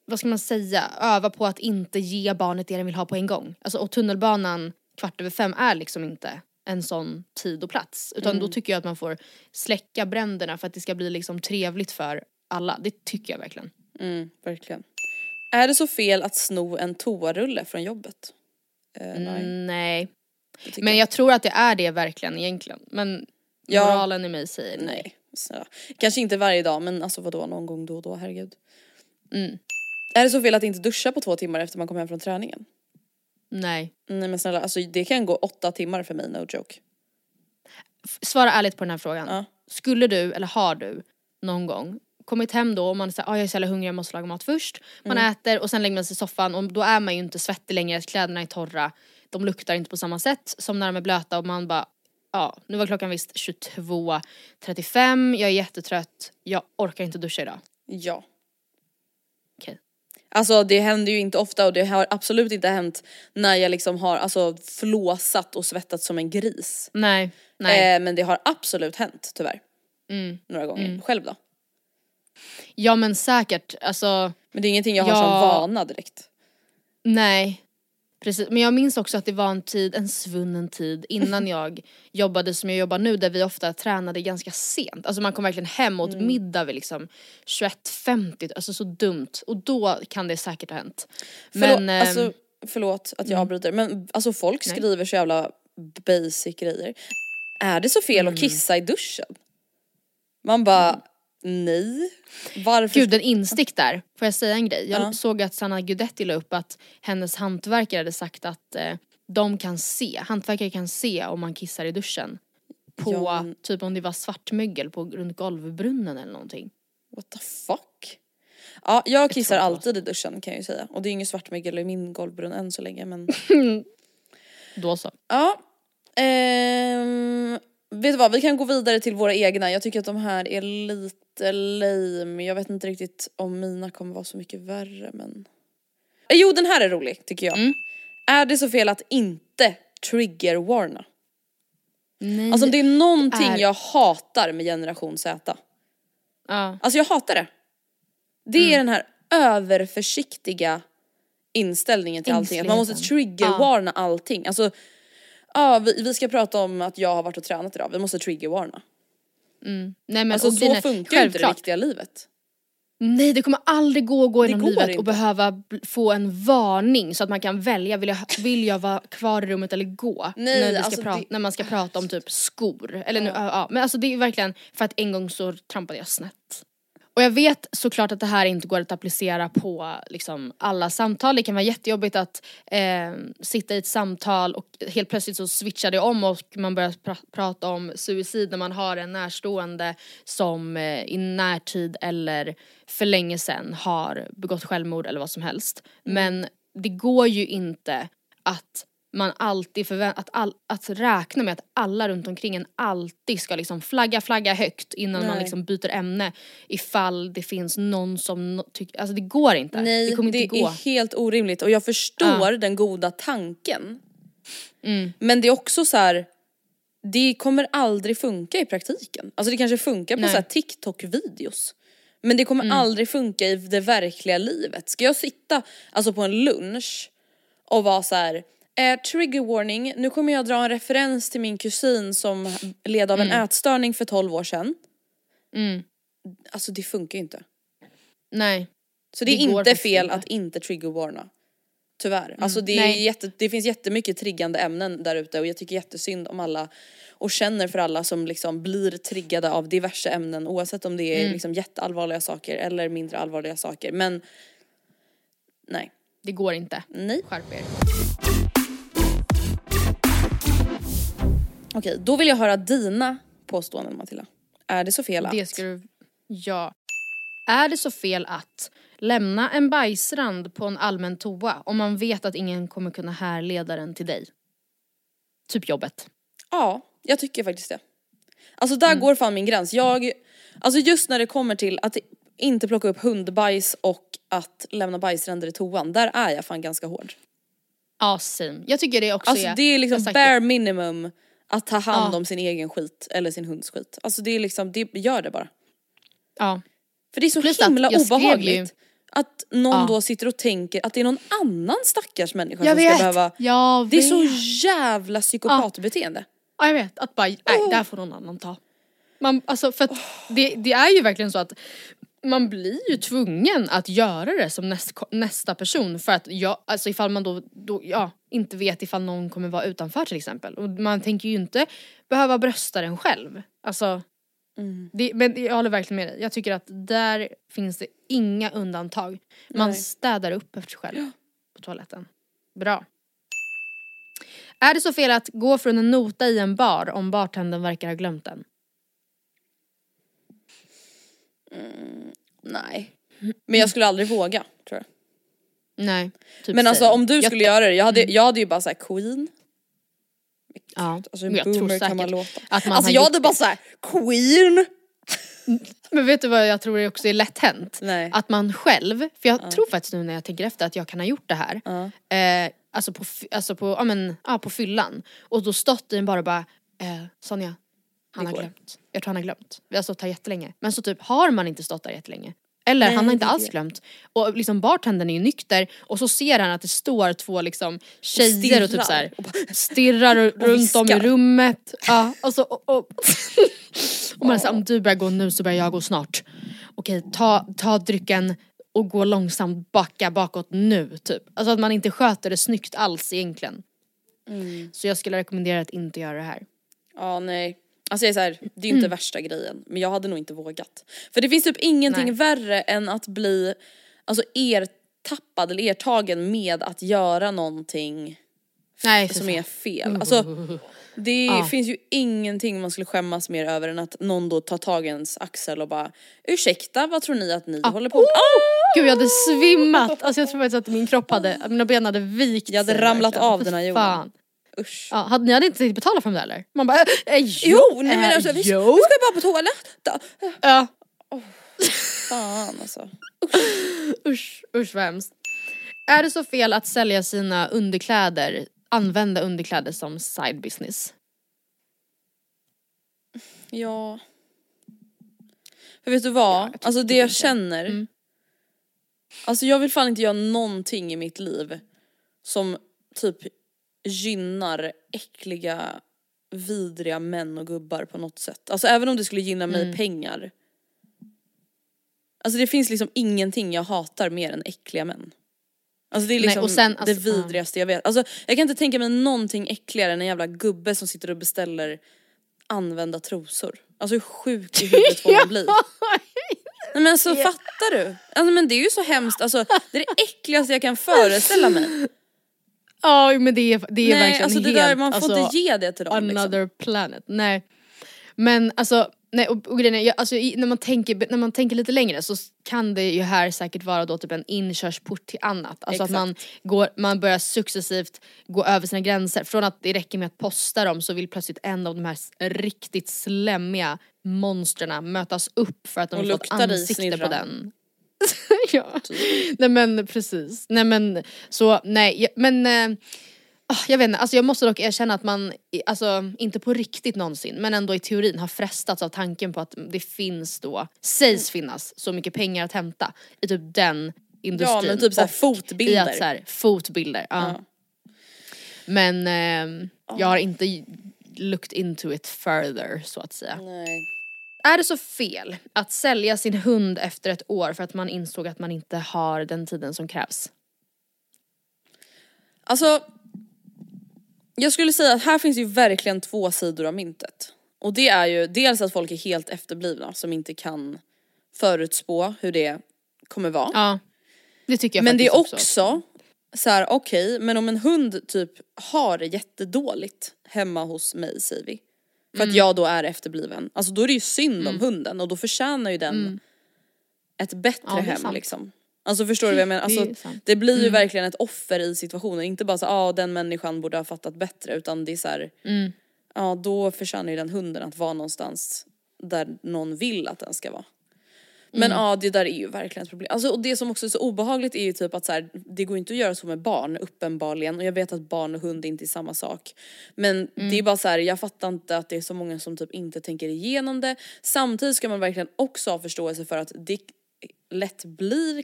vad ska man säga, öva på att inte ge barnet det den vill ha på en gång. Alltså och tunnelbanan kvart över fem är liksom inte en sån tid och plats. Utan då tycker jag att man får släcka bränderna för att det ska bli liksom trevligt för alla. Det tycker jag verkligen. Mm, verkligen. Är det så fel att sno en toarulle från jobbet? Eh, nej. Mm, nej. tycker Men jag jag tror att det är det verkligen egentligen. Men Ja. moralen i mig säger nej. Nej. Så, kanske inte varje dag men alltså vadå någon gång då och då, herregud. Mm. Är det så fel att inte duscha på två timmar efter man kommer hem från träningen? Nej. Nej men snälla, alltså det kan gå åtta timmar för mig, no joke. Svara ärligt på den här frågan. Ja. Skulle du, eller har du, någon gång kommit hem då och man säger ah, jag är så jävla hungrig, jag måste laga mat först. Man Mm. äter och sen lägger man sig i soffan och då är man ju inte svettig längre, kläderna är torra, de luktar inte på samma sätt som när de är blöta och man bara ja, nu var klockan visst 22.35, jag är jättetrött, jag orkar inte duscha idag. Ja. Alltså det händer ju inte ofta och det har absolut inte hänt när jag liksom har alltså flåsat och svettat som en gris. Nej, nej. Eh, men det har absolut hänt tyvärr. Mm. Några gånger. Själv då? Ja men säkert, alltså Men det är ingenting jag har som Ja. vana direkt. Nej. Precis, men jag minns också att det var en tid, en svunnen tid innan (laughs) jag jobbade som jag jobbar nu där vi ofta tränade ganska sent. Alltså man kom verkligen hem åt Mm. middag vid liksom 21.50, alltså så dumt. Och då kan det säkert ha hänt. Förlåt, Men, ehm, alltså, förlåt att jag Mm. avbryter men alltså folk Nej. skriver så jävla basic grejer. Är det så fel Mm. att kissa i duschen? Man bara nej. Varför? Gud en instick där, får jag säga en grej? Jag Ja. såg att Sanna Gudetti la upp att hennes hantverkare hade sagt att eh, de kan se, hantverkare kan se om man kissar i duschen. På Ja, typ om det var svartmögel på runt golvbrunnen eller någonting. What the fuck? Ja jag kissar var alltid i duschen kan jag ju säga och det är inget svartmögel i min golvbrunn än så länge men (laughs) Då så. ja. Ehm, vet du vad, vi kan gå vidare till våra egna. Jag tycker att de här är lite lame. Jag vet inte riktigt om mina kommer vara så mycket värre men. Eh, Jo den här är rolig tycker jag. Mm. Är det så fel att inte trigger-warna? Nej. Alltså det är någonting är- jag hatar med generation Z. ja. Alltså jag hatar det. Det Mm. är den här överförsiktiga inställningen till allting. Att man måste Ängsligheten. triggervarna allting. Alltså, ja, vi, vi ska prata om att jag har varit och tränat idag, vi måste triggervarna. Nej men Alltså så är- funkar ju inte det riktiga livet. Nej det kommer aldrig gå att gå Det genom livet inte. och behöva få en varning så att man kan välja, vill jag, vill jag vara kvar i rummet eller gå? Nej, när, vi ska alltså prata, det- när man ska prata om typ skor. Eller nu, ja. Ja, men alltså det är verkligen för att en gång så trampade jag snett. Och jag vet såklart att det här inte går att applicera på liksom, alla samtal. Det kan vara jättejobbigt att eh, sitta i ett samtal och helt plötsligt så switchar det om och man börjar pra- prata om suicid när man har en närstående som eh, i närtid eller för länge sedan har begått självmord eller vad som helst. Men det går ju inte att man alltid förvä- att, all, att räkna med att alla runt omkring en alltid ska liksom flagga, flagga högt innan man Nej. liksom byter ämne ifall det finns någon som no- tycker, alltså det går inte. Nej, det kommer inte gå. är helt orimligt och jag förstår den goda tanken. Men det är också så här. det kommer aldrig funka i praktiken. Alltså det kanske funkar på Nej. så TikTok-videos. Men det kommer aldrig funka i det verkliga livet. Ska jag sitta alltså på en lunch och vara så här. Eh, trigger warning, nu kommer jag dra en referens till min kusin som led av en ätstörning för 12 år sedan. Mm. Alltså det funkar ju inte. Nej. Så det är Det går inte fel inte. att inte triggervarna. Tyvärr. Alltså det, är nej. jätte, det finns jättemycket triggande ämnen där ute och jag tycker jättesynd om alla och känner för alla som liksom blir triggade av diverse ämnen oavsett om det är liksom jätteallvarliga saker eller mindre allvarliga saker. Men nej. Det går inte. Nej. Skärp er. Okej, då vill jag höra dina påståenden Matilda. Är det så fel att? Det ska du... Ja. Är det så fel att lämna en bajsrand på en allmän toa om man vet att ingen kommer kunna härleda den till dig? Typ jobbet. Ja, jag tycker faktiskt det. Alltså där går fan min gräns. Jag, alltså just när det kommer till att inte plocka upp hundbajs och att lämna bajsränder i toan, där är jag fan ganska hård. Ja, same. Jag tycker det också Alltså är... det är liksom bare minimum att ta hand Ja. om sin egen skit eller sin hunds skit. Alltså det är liksom, det gör det bara. Ja. För det är så Plus att himla skrev obehagligt ju- att någon Ja. då sitter och tänker att det är någon annan stackars människa Jag som ska vet! behöva... Jag Det är så vet. jävla psykopatbeteende. Ja jag vet, att bara, nej det här får någon annan ta. Man, alltså för att det, det är ju verkligen så att man blir ju tvungen att göra det som näst, nästa person för att jag, alltså ifall man då, då ja, inte vet ifall någon kommer vara utanför till exempel. Och man tänker ju inte behöva brösta den själv. Alltså, det, men jag håller verkligen med dig. Jag tycker att där finns det inga undantag. Man Nej. städar upp efter sig själv på toaletten. Bra. Är det så fel att gå från en nota i en bar om bartendern verkar ha glömt den? Nej. Men jag skulle aldrig våga. Nej. Typ Men alltså om du Jag- skulle göra det, jag hade, jag hade ju bara såhär Queen. Ja, Alltså hur jag tror boomer kan man låta? att man alltså jag hade bara såhär Queen! (laughs) Men vet du vad jag tror också är lätt hänt? Nej. Att man själv, för jag tror faktiskt nu när jag tänker efter att jag kan ha gjort det här. Eh, alltså på, alltså på, ja, men, ja, på fyllan. Och då stått i en bar och bara, eh, Sonja, han har glömt. Jag tror han har glömt. Vi har stått här jättelänge. Men så typ har man inte stått där jättelänge. Eller Nej, han har inte är alls det. glömt. Och liksom bartendern är ju nykter och så ser han att det står två liksom tjejer och, typ så här, (laughs) stirrar och, runt om i rummet. Ja, och, så, och, och, (laughs) och man säger om du börjar gå nu så börjar jag gå snart. Okej, ta, ta drycken och gå långsamt backa bakåt nu typ. Alltså att man inte sköter det snyggt alls egentligen. Mm. Så jag skulle rekommendera att inte göra det här. Ja nej. Alltså jag är så här, det är inte värsta grejen men jag hade nog inte vågat. För det finns typ ingenting Nej. värre än att bli alltså ertappad eller ertagen med att göra någonting Nej, som är fel. Alltså det (laughs) Ja. finns ju ingenting man skulle skämmas mer över än att någon då tar tag i ens axel och bara ursäkta vad tror ni att ni håller på med? Ah! Gud jag hade svimmat, alltså jag tror faktiskt att min kropp hade, mina ben hade vikt Jag hade ramlat verkligen. av den här jorden. Usch. Ja, hade, ni hade inte tänkt betala för dem där eller? Man bara äh, äh, Jo, nej men alltså vi, vi ska jo. bara på toaletten. Ja, Fan alltså. (laughs) usch, usch vad hemskt. Är det så fel att sälja sina underkläder, använda underkläder som side business? Ja. För vet du vad? tycker alltså det jag känner. Mm. Alltså jag vill fan inte göra någonting i mitt liv som typ gynnar äckliga vidriga män och gubbar på något sätt. Alltså även om det skulle gynna mig Mm. pengar. Alltså det finns liksom ingenting jag hatar mer än äckliga män. Alltså det är Nej, liksom och sen, det alltså, ja. vidrigaste jag vet. Alltså jag kan inte tänka mig någonting äckligare än en jävla gubbe som sitter och beställer använda trosor. Alltså hur sjuk i huvudet får (laughs) man bli? Nej men alltså fattar du? Alltså men det är ju så hemskt, alltså det är det äckligaste jag kan föreställa mig. Ja men det är, det är Nej verkligen alltså det helt, där, man får alltså, inte ge det till dem liksom. another planet. Nej. Men alltså, nej och, och grejen är, jag, alltså, i, när, man tänker, när man tänker lite längre så kan det ju här säkert vara då typ en inkörsport till annat. Alltså att man, går, man börjar successivt gå över sina gränser. Från att det räcker med att posta dem så vill plötsligt en av de här riktigt slemmiga monstren mötas upp för att de Och har fått ansikte på den. (laughs) ja. Nej men precis. Nej men så nej men ah, jag vet inte, alltså jag måste dock erkänna att man, alltså inte på riktigt någonsin men ändå i teorin har frestats av tanken på att det finns då, sägs finnas så mycket pengar att hämta i typ den industrin. Ja men typ såhär fotbilder. I att så här, fotbilder, ja. Ja. Men ehm, jag har inte looked into it further så att säga. Nej. Är det så fel att sälja sin hund efter ett år för att man insåg att man inte har den tiden som krävs? Alltså, jag skulle säga att här finns ju verkligen två sidor av myntet. Och det är ju dels att folk är helt efterblivna som inte kan förutspå hur det kommer vara. Ja. Det tycker jag men det är faktiskt också, så här: okej, men om en hund typ har det jättedåligt hemma hos mig säger vi. För Mm. att jag då är efterbliven. Alltså då är det ju synd om hunden och då förtjänar ju den ett bättre Mm. Ja, det hem sant. liksom. Alltså förstår du vad jag menar? (laughs) Det Alltså, sant. det blir ju verkligen ett offer i situationen. Inte bara så ja den människan borde ha fattat bättre utan det är så här, Mm. ja då förtjänar ju den hunden att vara någonstans där någon vill att den ska vara. Men Mm. ja det där är ju verkligen ett problem. Alltså, och det som också är så obehagligt är ju typ att så här, det går inte att göra så med barn uppenbarligen och jag vet att barn och hund inte är samma sak. Men Mm. det är bara så här, jag fattar inte att det är så många som typ inte tänker igenom det. Samtidigt ska man verkligen också ha förståelse för att det lätt blir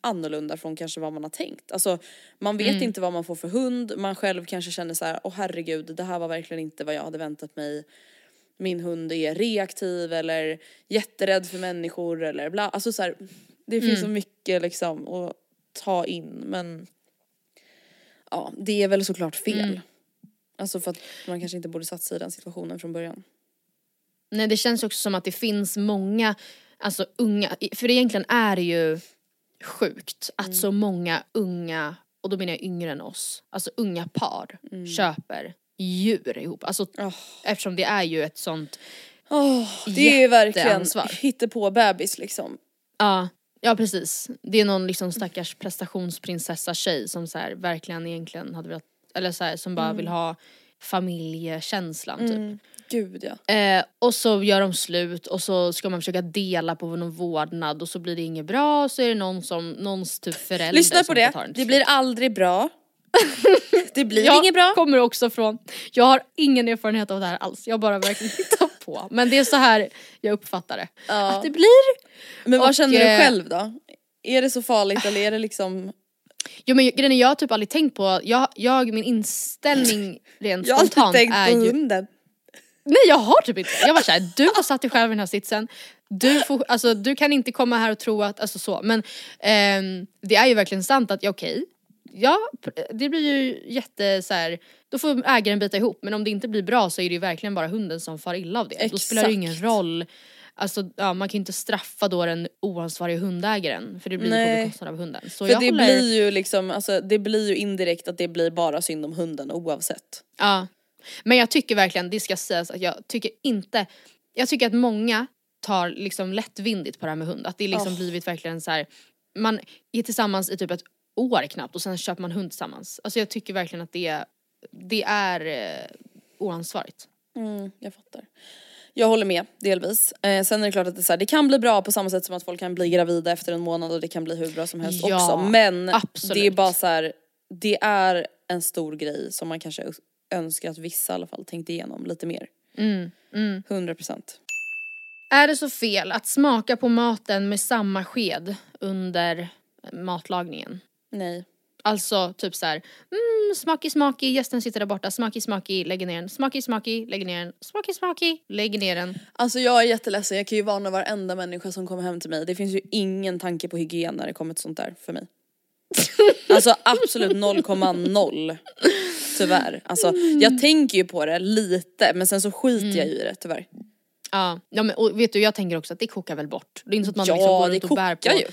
annorlunda från kanske vad man har tänkt. Alltså man vet Mm. inte vad man får för hund, man själv kanske känner så här: åh herregud det här var verkligen inte vad jag hade väntat mig. Min hund är reaktiv eller jätterädd för människor eller bla. Alltså så här, det finns så mycket liksom att ta in men ja det är väl såklart fel. Alltså för att man kanske inte borde satt sig i den situationen från början. Nej det känns också som att det finns många, alltså unga, för egentligen är det ju sjukt att så många unga, och då menar jag yngre än oss, alltså unga par köper djur ihop. Alltså Oh. eftersom det är ju ett sånt, det är ju verkligen hittepå bebis liksom. ja, ja precis. Det är någon liksom stackars prestationsprinsessa tjej som så här verkligen egentligen hade velat, eller så här, som bara vill ha familjekänslan typ. Gud ja. Eh, och så gör de slut och så ska man försöka dela på någon vårdnad och så blir det inget bra och så är det någon som, någons typ förälder Lyssna på som det, det blir aldrig bra. (laughs) det blir jag inget bra. kommer också från, jag har ingen erfarenhet av det här alls, jag bara verkligen (laughs) hittar på. Men det är så här jag uppfattar det. Ja. Att det blir, Men vad och, känner du eh, själv då? Är det så farligt eller är det liksom? jo men grejen är, jag har typ aldrig tänkt på, jag, jag min inställning (laughs) rent Jag har spontant inte tänkt är på ju hunden. Nej jag har typ inte Jag var såhär, du har satt dig själv i den här sitsen Du, får, alltså, du kan inte komma här och tro att, alltså så, men ehm, det är ju verkligen sant att, ja, okej, ja det blir ju jätte så här, då får ägaren bita ihop men om det inte blir bra så är det ju verkligen bara hunden som far illa av det. Då spelar det ju ingen Exakt. roll, alltså ja, man kan ju inte straffa då den oansvariga hundägaren för det blir ju på Nej. bekostnad av hunden. Så För det håller, blir ju liksom, alltså det blir ju indirekt att det blir bara synd om hunden oavsett. Ja. Men jag tycker verkligen, det ska sägas att jag tycker inte, jag tycker att många tar liksom lättvindigt på det här med hund. Att det liksom Oh. blivit verkligen så här. man är tillsammans i typ ett år knappt och sen köper man hund tillsammans. Alltså jag tycker verkligen att det, det är eh, oansvarigt. Mm, jag fattar. Jag håller med delvis. Eh, sen är det klart att det, så här, det kan bli bra på samma sätt som att folk kan bli gravida efter en månad och det kan bli hur bra som helst Ja, också. Men absolut. det är bara så här, det är en stor grej som man kanske önskar att vissa i alla fall tänkte igenom lite mer. Mm, mm. 100%. Är det så fel att smaka på maten med samma sked under matlagningen? Nej. Alltså typ så här, mm, smakig smakig, gästen sitter där borta, smakig smakig, lägger ner den, smakig smakig, lägger ner den, smakig smakig, lägger ner den. Alltså jag är jätteledsen, jag kan ju varna varenda människa som kommer hem till mig. Det finns ju ingen tanke på hygien när det kommer till sånt där för mig. (laughs) Alltså absolut 0,0. Tyvärr. Alltså jag tänker ju på det lite men sen så skiter jag ju i det tyvärr. Ja, ja men och vet du jag tänker också att det kokar väl bort. Det är inte så att man Ja, liksom går det runt och bär på kokar ju.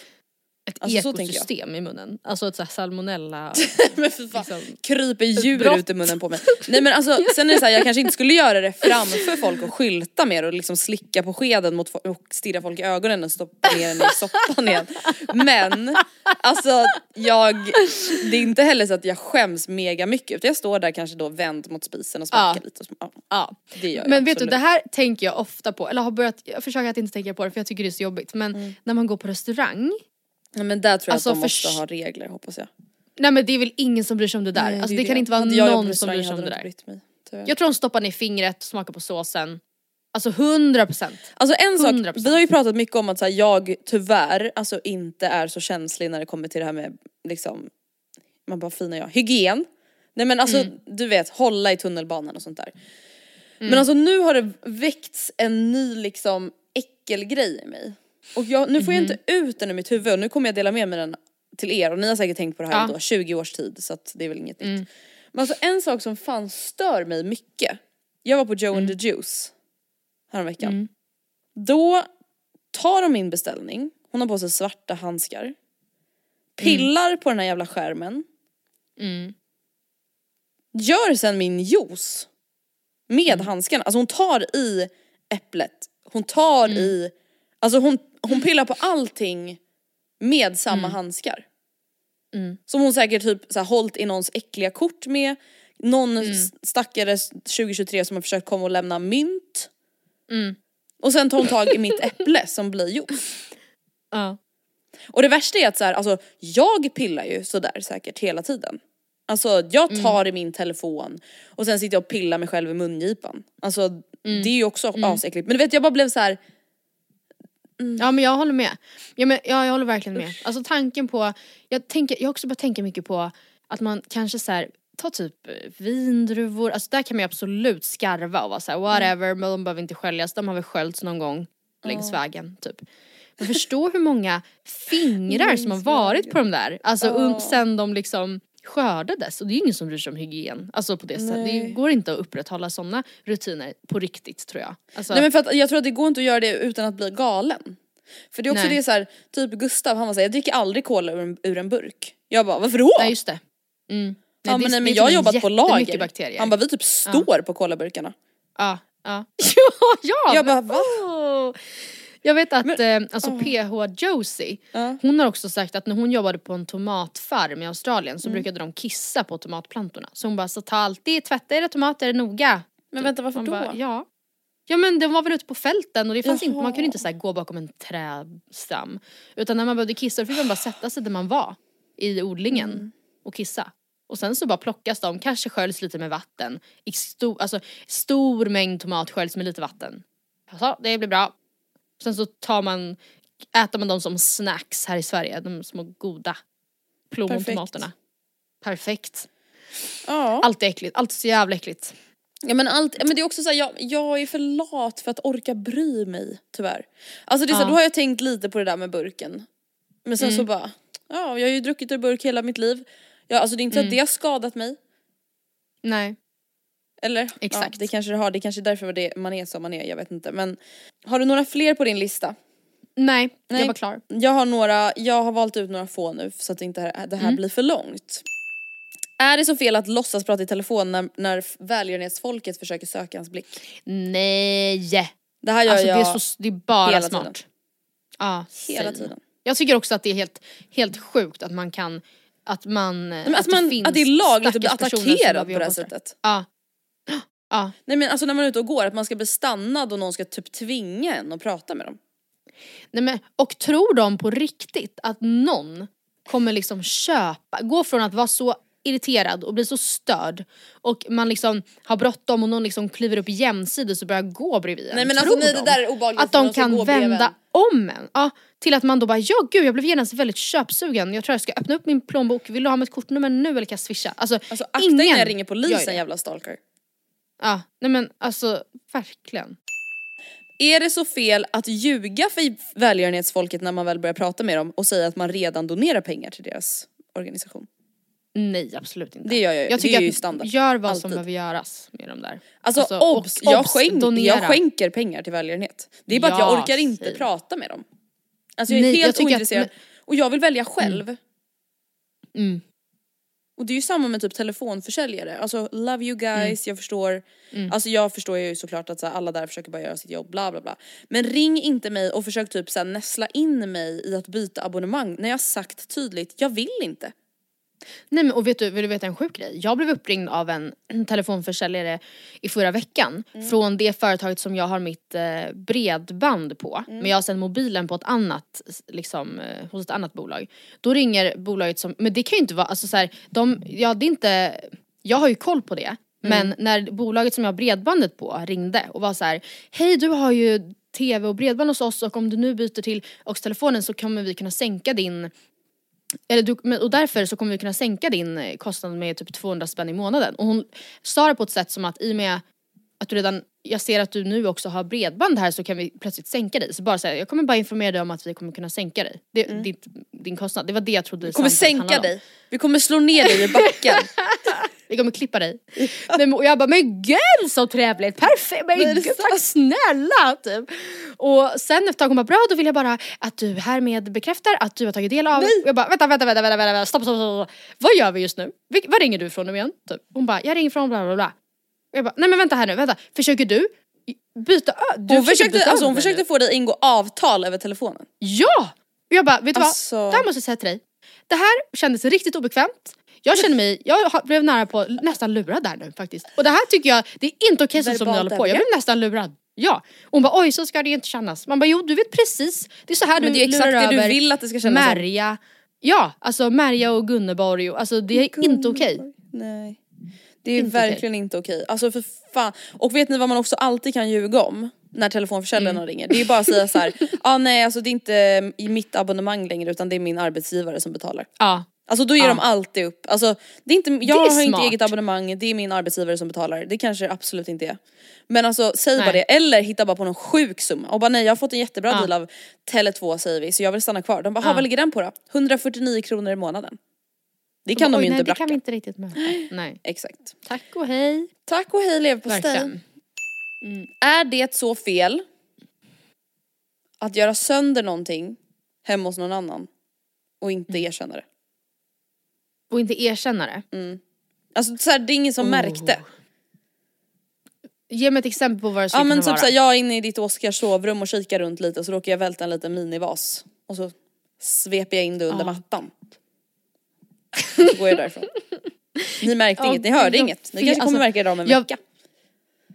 Ett Alltså, ekosystem i munnen. Alltså ett så här salmonella. (laughs) Men för fan, Liksom, kryper djur brott. ut i munnen på mig. Nej men alltså (laughs) sen är det så här, jag kanske inte skulle göra det framför folk och skylta mer och liksom slicka på skeden mot och stirra folk i ögonen och stoppa ner den i soppan igen. Men alltså jag, det är inte heller så att jag skäms mega mycket utan jag står där kanske då vänd mot spisen och smakar Ja. lite. Och sm- ja, ja. det gör jag Men vet du absolut. det här tänker jag ofta på, eller har börjat, jag försöker att inte tänka på det för jag tycker det är så jobbigt. Men Mm. när man går på restaurang, Ja, men där tror jag Alltså, att de måste ha regler hoppas jag. nej men det är väl ingen som bryr sig om det där. Nej, alltså är det, kan inte vara Hade jag någon som bryr sig om det de där. mig. Jag tror de stoppar ner fingret, smakar på såsen. Alltså 100 procent. Alltså en sak, 100%. vi har ju pratat mycket om att här, jag tyvärr alltså inte är så känslig när det kommer till det här med liksom, man bara fina jag, hygien. Nej men alltså Mm. du vet hålla i tunnelbanan och sånt där. Men alltså nu har det väckts en ny liksom äckelgrej i mig. Och jag, nu får jag Mhm. inte ut den ur mitt huvud och nu kommer jag dela med mig den till er och ni har säkert tänkt på det här Ja. Mm. då 20 års tid så att det är väl inget nytt. Men alltså en sak som fan stör mig mycket. Jag var på Joe and the Juice häromveckan. Mm. Då tar de min beställning, hon har på sig svarta handskar. Pillar på den här jävla skärmen. Mm. Gör sen min juice. Med Mm. handskarna. Alltså hon tar i äpplet. Hon tar Mm. i, alltså hon, hon pillar på allting med samma handskar. Mm. Som hon säkert typ så här, hållit i någons äckliga kort med. Någon Mm. stackare 2023 som har försökt komma och lämna mynt. Mm. Och sen tar hon tag i mitt äpple som blir juice. (laughs) Ja. Och det värsta är att så här, alltså, jag pillar ju sådär säkert hela tiden. Alltså jag Mm. tar i min telefon och sen sitter jag och pillar mig själv i mungipan. Alltså Mm. det är ju också asäckligt. Men du vet jag bara blev så här. Ja men jag håller med. Ja, men, ja jag håller verkligen med. Alltså tanken på, jag, tänker, jag har också börjat tänka mycket på att man kanske så här, ta typ vindruvor, alltså där kan man ju absolut skarva och vara såhär whatever, men de behöver inte sköljas, de har väl sköljts någon gång längs vägen typ. Men förstå hur många fingrar som har varit på de där, alltså un- sen de liksom skördades och det är ju ingen som bryr sig om hygien. Alltså på det sättet, det går inte att upprätthålla sådana rutiner på riktigt tror jag. Alltså, Nej men för att jag tror att det går inte att göra det utan att bli galen. För det är också Nej. det så här, typ Gustav han var såhär, jag dricker aldrig cola ur en, ur en burk. Jag bara varför då? nej just det. Mm. ja, det- men, nej, men jag har typ jobbat på lager. bakterier. Han bara vi typ står på colaburkarna. Ja, ja. ja, (laughs) ja! Jag men- bara, va? åh. Jag vet att eh, alltså PH Josie, Ja. hon har också sagt att när hon jobbade på en tomatfarm i Australien Mm. så brukade de kissa på tomatplantorna. Så hon bara, så ta alltid, tvätta era tomater noga. Men vänta varför Man då? bara, ja. Ja men de var väl ute på fälten och det fanns inte, man kunde inte så gå bakom en trädstam. Utan när man behövde kissa fick man bara sätta sig där man var i odlingen Mm. och kissa. Och sen så bara plockas de, kanske sköljs lite med vatten. I stor, alltså stor mängd tomat sköljs med lite vatten. Så, det blir bra. Sen så tar man, äter man dem som snacks här i Sverige, de små goda plommontomaterna. Perfekt. Ja. Allt är äckligt, allt är så jävla äckligt. Ja men, allt, men det är också så här, jag, jag är för lat för att orka bry mig tyvärr. Alltså det är så här, Ja. då har jag tänkt lite på det där med burken. Men sen så bara, ja jag har ju druckit ur burk hela mitt liv. Ja, alltså det är inte så att det har skadat mig. Nej. Eller? Ja, Exakt. det kanske det har, det kanske är därför det, man är som man är, jag vet inte. Men har du några fler på din lista? Nej, Nej. jag var klar. Jag har några, jag har valt ut några få nu så att det inte det här blir för långt. Är det så fel att låtsas prata i telefon när, när välgörenhetsfolket försöker söka ens blick? Nej! Det här gör Alltså det jag är, så, det är bara hela smart. tiden. Ja, hela tiden. Jag tycker också att det är helt, helt sjukt att man kan, att man... Men att, man, finns att det är lagligt att bli attackerad på det här sättet. Ja. Ja. Nej men alltså när man är ute och går, att man ska bli stannad och någon ska typ tvinga en att prata med dem. Nej, men, och tror de på riktigt att någon kommer liksom köpa, gå från att vara så irriterad och bli så störd och man liksom har bråttom och någon liksom kliver upp jämsides och börjar gå bredvid en. Nej, men Tror alltså, nej, de det där är obehagligt Att de kan vända om en. Ja, till att man då bara, ja gud jag blev genast väldigt köpsugen, jag tror jag ska öppna upp min plånbok, vill du ha mitt kortnummer nu eller kan jag swisha? Alltså, Alltså akta ingen innan jag ringer polisen jävla stalker. Ja, nej men alltså verkligen. Är det så fel att ljuga för välgörenhetsfolket när man väl börjar prata med dem och säga att man redan donerar pengar till deras organisation? Nej absolut inte. Det gör jag ju. Jag Det tycker är ju att standard. gör vad Alltid. som behöver göras med de där. Alltså, Alltså, och obs, jag, obs, skänk, jag skänker pengar till välgörenhet. Det är bara att jag Ja, orkar inte säg. prata med dem. Alltså jag är Nej, jag helt att- ointresserad och jag vill välja själv. Mm. Och det är ju samma med typ telefonförsäljare. Alltså love you guys, jag förstår. Alltså jag förstår ju såklart att så här, alla där försöker bara göra sitt jobb, bla bla bla. Men ring inte mig och försök typ så här, näsla in mig i att byta abonnemang när jag sagt tydligt, jag vill inte. Nej men och vet du, vill du veta en sjuk grej? Jag blev uppringd av en (clears throat) telefonförsäljare i förra veckan Mm. från det företaget som jag har mitt eh, bredband på. Mm. Men jag har sen mobilen på ett annat, liksom, eh, hos ett annat bolag. Då ringer bolaget som, men det kan ju inte vara, alltså så här, de, ja det är inte, jag har ju koll på det. Men Mm. när bolaget som jag har bredbandet på ringde och var så här: hej du har ju tv och bredband hos oss och om du nu byter till OX-telefonen så kommer vi kunna sänka din eller och därför så kommer vi kunna sänka din eh, kostnad med typ 200 spänn i månaden. Och hon sa det på ett sätt som att i och med att du redan, jag ser att du nu också har bredband här så kan vi plötsligt sänka dig. Så bara säga, jag kommer bara informera dig om att vi kommer kunna sänka dig. Det, ditt, din kostnad. Det var det jag trodde Vi kommer sänka dig, vi kommer slå ner dig i backen. (laughs) Vi kommer klippa dig. Men, och jag bara, men gud så trevligt, perfekt, men gud tack snälla typ. Och sen efter ett tag hon bara, bra då vill jag bara att du härmed bekräftar att du har tagit del av, och jag bara vänta vänta vänta vänta, vänta stopp, stopp stopp stopp, vad gör vi just nu? Var ringer du ifrån nu igen? Typ. Hon bara, jag ringer från bla bla bla. Jag bara, nej men vänta här nu, vänta, försöker du byta du Hon försöker försökte, byta alltså, hon försökte få dig att ingå avtal över telefonen. Ja! Och jag bara, vet du Alltså- vad? Det här måste jag säga till dig. Det här kändes riktigt obekvämt. Jag känner mig, jag blev nära på nästan lurad där nu faktiskt. Och det här tycker jag, det är inte okej så som ni håller på. Jag blev nästan lurad. Ja. Hon bara oj så ska det inte kännas. Man bara jo du vet precis. Det är så här Men du det är exakt lurar det du över vill att det ska kännas. Märja. Ja, alltså Märja och Gunneborg och alltså det är inte okej. Nej. Det är Inte verkligen inte okej. Alltså för fan. Och vet ni vad man också alltid kan ljuga om? När telefonförsäljarna Mm. ringer. Det är bara att säga så här. (laughs) ah, nej alltså det är inte i mitt abonnemang längre utan det är min arbetsgivare som betalar. Ja. Alltså då ger Ja. de alltid upp. Alltså, det är inte, jag är har inte smart. eget abonnemang, det är min arbetsgivare som betalar. Det kanske det absolut inte är. Men alltså säg bara Nej. det, eller hitta bara på någon sjuk summa och bara nej jag har fått en jättebra Ja. deal av Tele2 säger vi så jag vill stanna kvar. De bara, ja. Vad ligger den på då? 149 kronor i månaden. Det kan de Oj, ju nej, inte det kan bracka. vi inte riktigt möta. (gasps) Nej. Exakt. Tack och hej. Tack och hej leverpastej. Verkligen. Är det så fel att göra sönder någonting hemma hos någon annan och inte Mm. erkänna det? Och inte erkänna det. Alltså så här, det är ingen som Oh. märkte. Ge mig ett exempel på vad det Ja skulle men kunna typ såhär, jag är inne i ditt Oscars sovrum och kikar runt lite och så råkar jag välta en liten minivas. Och så sveper jag in det under Ja. mattan. Så går jag därifrån. (laughs) Ni märkte Ja, inget, ni hörde jag inget. Ni kanske kommer alltså, märka det om en jag- vecka.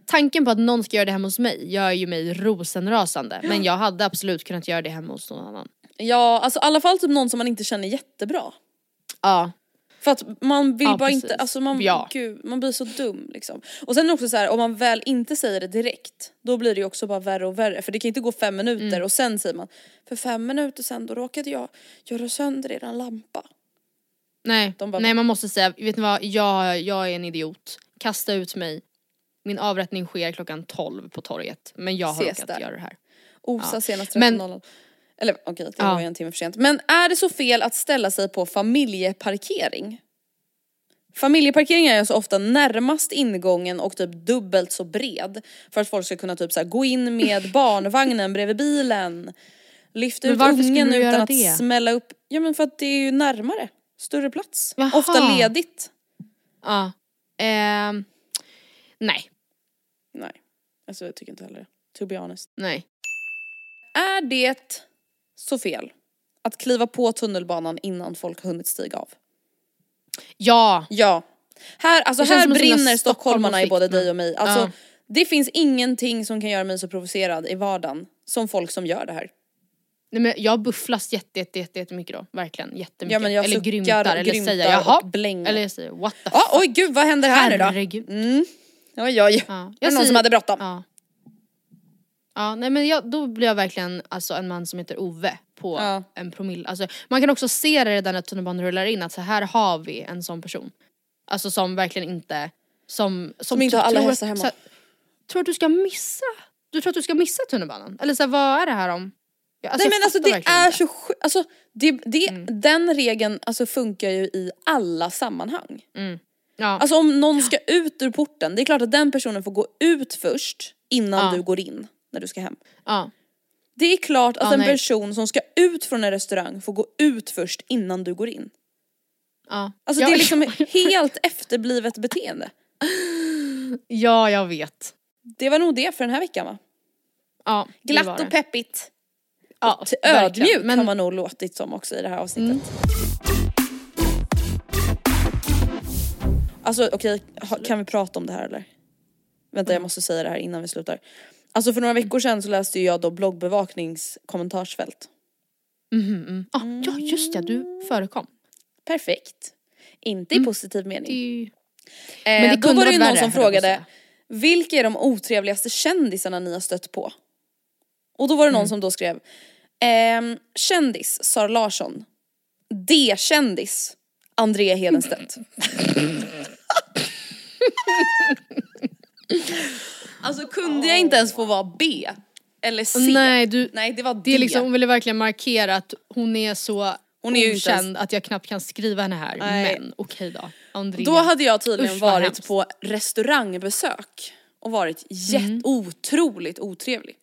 Tanken på att någon ska göra det hemma hos mig gör ju mig rosenrasande. Men jag hade absolut kunnat göra det hemma hos någon annan. Ja alltså i alla fall typ någon som man inte känner jättebra. Ja. För att man vill Ja, bara precis. inte, alltså man, Ja. gud, man blir så dum liksom. Och sen också så här, om man väl inte säger det direkt, då blir det ju också bara värre och värre. För det kan inte gå fem minuter Mm. och sen säger man, för fem minuter sen då råkade jag göra sönder eran lampa. Nej, bara- nej man måste säga, vet ni vad, jag, jag är en idiot. Kasta ut mig. min avrättning sker klockan 12 på torget. Men jag har råkat där. göra det här. Osa Ja. senast Men- 13.00. Eller okej, det var ju en timme för sent. Men är det så fel att ställa sig på familjeparkering? Familjeparkering är alltså ofta närmast ingången och typ dubbelt så bred. För att folk ska kunna typ så här, gå in med (laughs) barnvagnen bredvid bilen. Lyfta Men ut ungen utan att det? smälla upp. Ja men för att det är ju närmare. Större plats. Jaha. Ofta ledigt. Ja. Ehm, nej, Nej, alltså jag tycker inte heller det. To be honest. nej. Är det så fel att kliva på tunnelbanan innan folk har hunnit stiga av? Ja, Ja. Här, alltså Det här brinner stockholmarna i både dig och mig. Alltså, Ja. Det finns ingenting som kan göra mig så provocerad i vardagen som folk som gör det här. nej men jag bufflas jätte, jätte, jätte, jättemycket då. Verkligen jättemycket. Ja, men jag eller suckar, grymtar eller grymtar säger jaha. och blänger. Eller jag säger what the Ja, fuck. oj gud vad händer här nu då? Herregud. Mm. Oj oj. Ja. Det är någon som hade bråttom. Ja. Ja, nej men jag, då blir jag verkligen alltså en man som heter Ove på Ja. en promille. Alltså, man kan också se det redan när tunnelbanan rullar in att så här har vi en sån person. Alltså som verkligen inte, som, som, inte har alla tror hästar hemma. Så tror att du ska missa, du tror att du ska missa tunnelbanan? Eller så här, vad är det här om? Ja, Nej men alltså det är inte. så sjukt, alltså, det, det, Mm. den regeln alltså, funkar ju i alla sammanhang. Ja. Alltså om någon ska ut ur porten, det är klart att den personen får gå ut först innan Ja. du går in när du ska hem. ja. Det är klart att Ja, en nej. person som ska ut från en restaurang får gå ut först innan du går in. Ja. Alltså ja, det är liksom helt efterblivet beteende. ja, jag vet. Det var nog det för den här veckan va? Ja, det var Glatt det. och peppigt. ja, verkligen. ödmjuk Men- Mm. har man nog låtit som också i det här avsnittet. Alltså okej, ha- kan vi prata om det här eller? Vänta jag måste säga det här innan vi slutar. Alltså för några veckor sedan så läste jag då bloggbevaknings kommentarsfält. Ah, ja just det, du förekom. Perfekt. Inte i positiv mening. Det. Eh, Men det då kunde var det ju någon värre, som frågade vilka är de otrevligaste kändisarna ni har stött på? Och då var det någon Mm. som då skrev ehm, kändis Sara Larsson. D-kändis Andrea Hedenstedt. (laughs) (laughs) (laughs) alltså kunde jag inte ens få vara B? Eller C? Nej, du, Nej det var D. det är liksom, hon ville verkligen markera att hon är så Hon är okänd att jag knappt kan skriva henne här. Nej. Men okej då. Andrea. Då hade jag tydligen Usch, varit på restaurangbesök och varit Mm. otroligt otrevlig.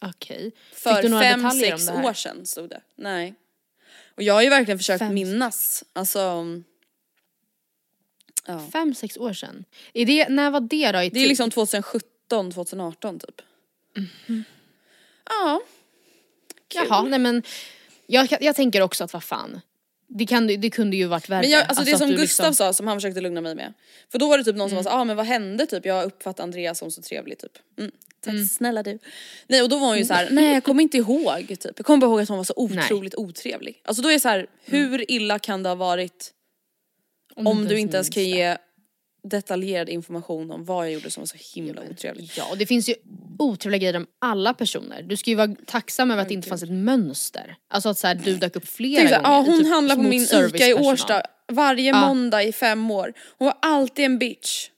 Okej. Fick För fem, sex år sedan stod det. Nej. Och jag har ju verkligen försökt Fem, minnas. Alltså. Ja. Fem, sex år sedan. Är det, när var det då i Det är tid? liksom 2017, 2018 typ. Mhm. Ja. Kul. Jaha, nej men jag, jag tänker också att vad fan. Det, kan, det kunde ju varit värre. Men jag, alltså, det att som du Gustav liksom- sa som han försökte lugna mig med. För då var det typ någon som Mm. var så ah, men vad hände typ? Jag uppfattar Andreas som så trevlig typ. Mm. Tack snälla du. Nej och då var hon ju så här: nej jag kommer inte ihåg typ. Jag kommer bara ihåg att hon var så otroligt otrevlig. Alltså då är det så här, hur illa kan det ha varit om, du inte ens kan det. ge detaljerad information om vad jag gjorde som var så himla otrevlig. Ja, och det finns ju otrevliga grejer om alla personer. Du ska ju vara tacksam över att det inte fanns ett mönster. Alltså att så här, du dök upp flera Tänk så här, gånger. ja, hon typ handlar på min ICA i. Årsta varje Ja. måndag i fem år. Hon var alltid en bitch.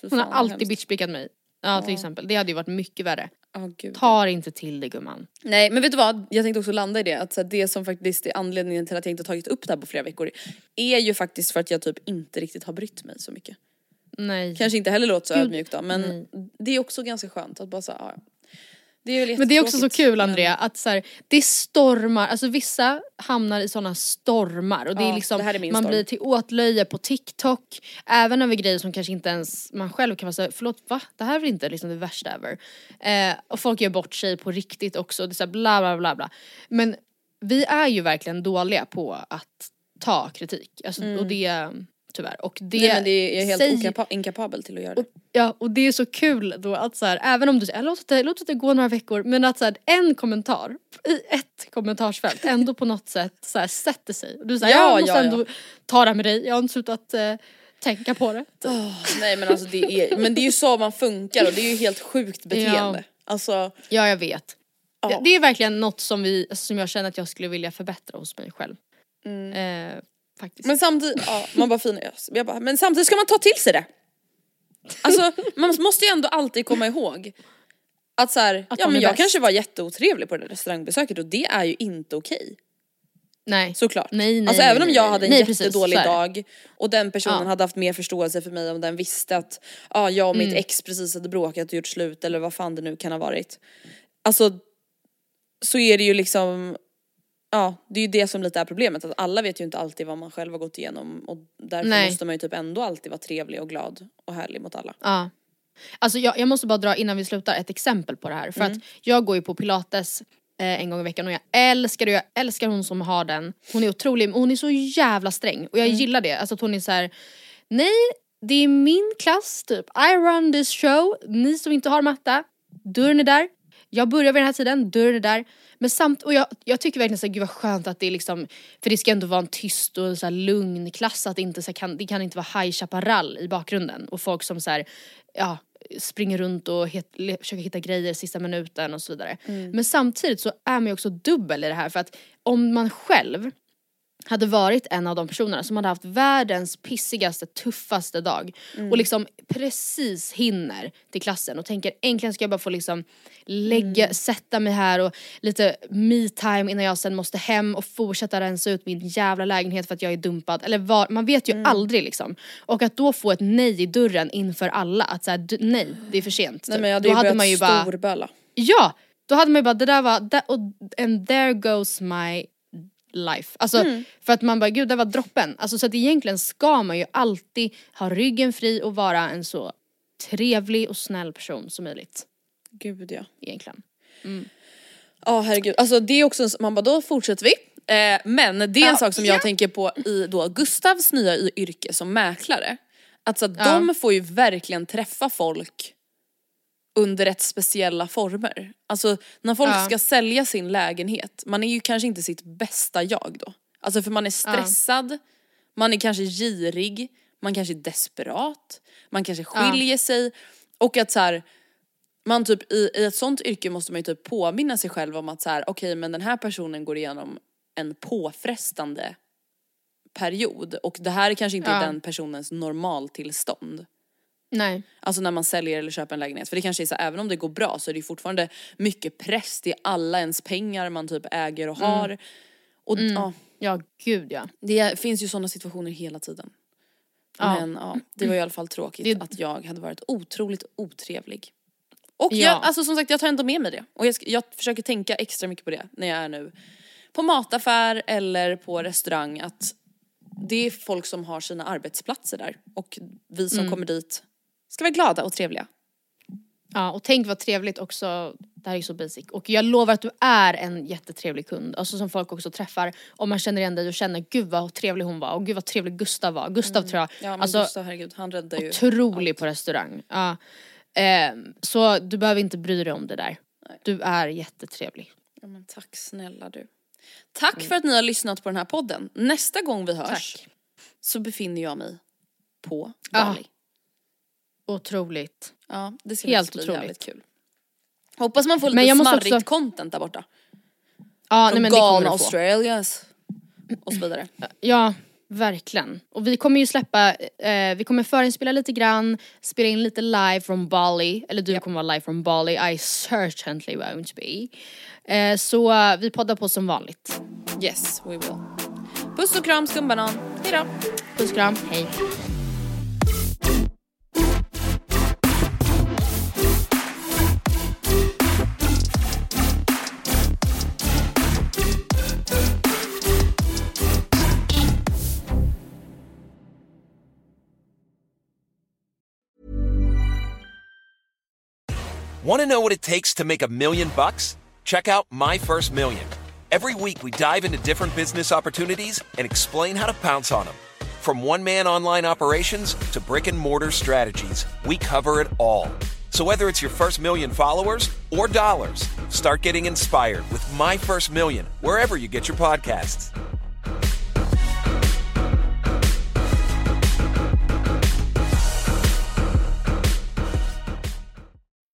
Fy Hon har alltid bitchblickat mig. Ja, till exempel. Det hade ju varit mycket värre. Ja, gud. Tar inte till det gumman. Nej men vet du vad, jag tänkte också landa i det att så här, det som faktiskt är anledningen till att jag inte tagit upp det här på flera veckor är ju faktiskt för att jag typ inte riktigt har brytt mig så mycket. Nej. Kanske inte heller låter så ödmjukt då men nej. det är också ganska skönt att bara säga ja. Det Men det är också så kul Andrea att så här, det stormar, alltså vissa hamnar i sådana stormar och det Ja, är liksom, det är man storm. blir till åtlöje på TikTok, även över grejer som kanske inte ens man själv kan vara såhär, förlåt va? Det här är väl inte liksom det värsta ever. Eh, och folk gör bort sig på riktigt också, det är så här bla bla bla bla. Men vi är ju verkligen dåliga på att ta kritik, alltså, och det tyvärr. Och det, Mm. Nej men det är, helt säger- inkapabel till att göra det. Ja och det är så kul då att så här, även om du säger låt det, låt det gå några veckor men att så här, en kommentar i ett kommentarsfält ändå på något sätt så här, sätter sig. Och du säger Ja, ja, jag måste ja, ja. ändå ta det här med dig, jag har inte slutat eh, tänka på det. Åh, nej men alltså det är, men det är ju så man funkar och det är ju helt sjukt beteende. Alltså Ja jag vet. Ja. Det, det är verkligen något som, vi, som jag känner att jag skulle vilja förbättra hos mig själv. Eh, faktiskt. men samtidigt, ja man bara fina jag bara, men samtidigt ska man ta till sig det. Alltså man måste ju ändå alltid komma ihåg att så här, Att ja men jag bäst. kanske var jätteotrevlig på det där restaurangbesöket och det är ju inte okej. Nej. Såklart. Nej, nej, alltså nej, även om jag hade en Nej, precis, jättedålig det. dag och den personen Ja. hade haft mer förståelse för mig om den visste att ja, jag och Mm. mitt ex precis hade bråkat och gjort slut eller vad fan det nu kan ha varit. Alltså så är det ju liksom Ja, det är ju det som lite är problemet att alla vet ju inte alltid vad man själv har gått igenom och därför Nej. måste man ju typ ändå alltid vara trevlig och glad och härlig mot alla. Ja. Alltså jag, jag måste bara dra innan vi slutar ett exempel på det här. För Mm. att jag går ju på pilates eh, en gång i veckan och jag älskar det. Jag älskar hon som har den. Hon är otrolig, hon är så jävla sträng. Och jag Mm. gillar det. Alltså att hon är så här. nej det är min klass typ. I run this show. Ni som inte har matta, dörren är där. Jag börjar vid den här tiden, dörren är där. Men samt, och jag, jag tycker verkligen så här, gud vad skönt att det är liksom, för det ska ändå vara en tyst och så lugn klass, att det inte så kan, det kan inte vara High Chaparral i bakgrunden och folk som så här, ja, springer runt och het, försöker hitta grejer sista minuten och så vidare. Men samtidigt så är man ju också dubbel i det här för att om man själv hade varit en av de personerna som hade haft världens pissigaste, tuffaste dag och liksom precis hinner till klassen och tänker äntligen ska jag bara få liksom lägga, sätta mig här och lite me-time innan jag sen måste hem och fortsätta rensa ut min jävla lägenhet för att jag är dumpad. Eller var, man vet ju aldrig liksom. Och att då få ett nej i dörren inför alla, att säga nej det är för sent. Nej men jag hade då ju hade man ju bara storböla. Ja! Då hade man ju bara, det där var, that, och, and there goes my life. Alltså Mm. för att man bara, gud det var droppen. Alltså så att egentligen ska man ju alltid ha ryggen fri och vara en så trevlig och snäll person som möjligt. Gud ja. Egentligen. Ja herregud, alltså det är också en, man bara då fortsätter vi. Eh, men det är en Ja, sak som jag ja. tänker på i då Gustavs nya yrke som mäklare. Alltså att Ja. de får ju verkligen träffa folk under rätt speciella former. Alltså när folk Ja. ska sälja sin lägenhet, man är ju kanske inte sitt bästa jag då. Alltså för man är stressad, man är kanske girig, man kanske är desperat, man kanske skiljer sig. Och att så här, man typ i, i ett sånt yrke måste man ju typ påminna sig själv om att så här, okej men den här personen går igenom en påfrestande period och det här är kanske inte Ja. den personens normaltillstånd. Nej. Alltså när man säljer eller köper en lägenhet. För det kanske är så även om det går bra så är det fortfarande mycket press, det är alla ens pengar man typ äger och har. Och ja, Ja gud ja. det finns ju sådana situationer hela tiden. Ja. Men ja, det var i alla fall tråkigt Det- att jag hade varit otroligt otrevlig. Och Ja. jag, alltså som sagt jag tar ändå med mig det. Och jag, jag försöker tänka extra mycket på det när jag är nu på mataffär eller på restaurang att det är folk som har sina arbetsplatser där och vi som kommer dit ska vara glada och trevliga. Ja och tänk vad trevligt också, det här är ju så basic. Och jag lovar att du är en jättetrevlig kund. Alltså som folk också träffar. Om man känner igen dig och känner gud vad trevlig hon var och gud vad trevlig Gustav var. Gustav tror jag, Ja men alltså Gustav herregud han räddar ju. otrolig på restaurang. Ja. Ehm, så du behöver inte bry dig om det där. Du är jättetrevlig. Ja, men tack snälla du. Tack för att ni har lyssnat på den här podden. Nästa gång vi hörs Tack. så befinner jag mig på. Bali. Otroligt. Ja, det ska Helt bli otroligt. kul. Hoppas man får Men lite jag smarrigt också- content där borta. Ja, nej, Från men galna du få. Australias. Och så vidare. (clears throat) Ja, verkligen. Och vi kommer ju släppa, eh, vi kommer förinspela lite grann, spela in lite live från Bali, eller du kommer vara live från Bali, I certainly won't be. Eh, så eh, vi poddar på som vanligt. Yes, we will. Puss och kram skumbanan. Hejdå. Puss och kram, hej. Want to know what it takes to make a million bucks? Check out My First Million. Every week, we dive into different business opportunities and explain how to pounce on them. From one man online operations to brick and mortar strategies, we cover it all. So, whether it's your first million followers or dollars, start getting inspired with My First Million wherever you get your podcasts.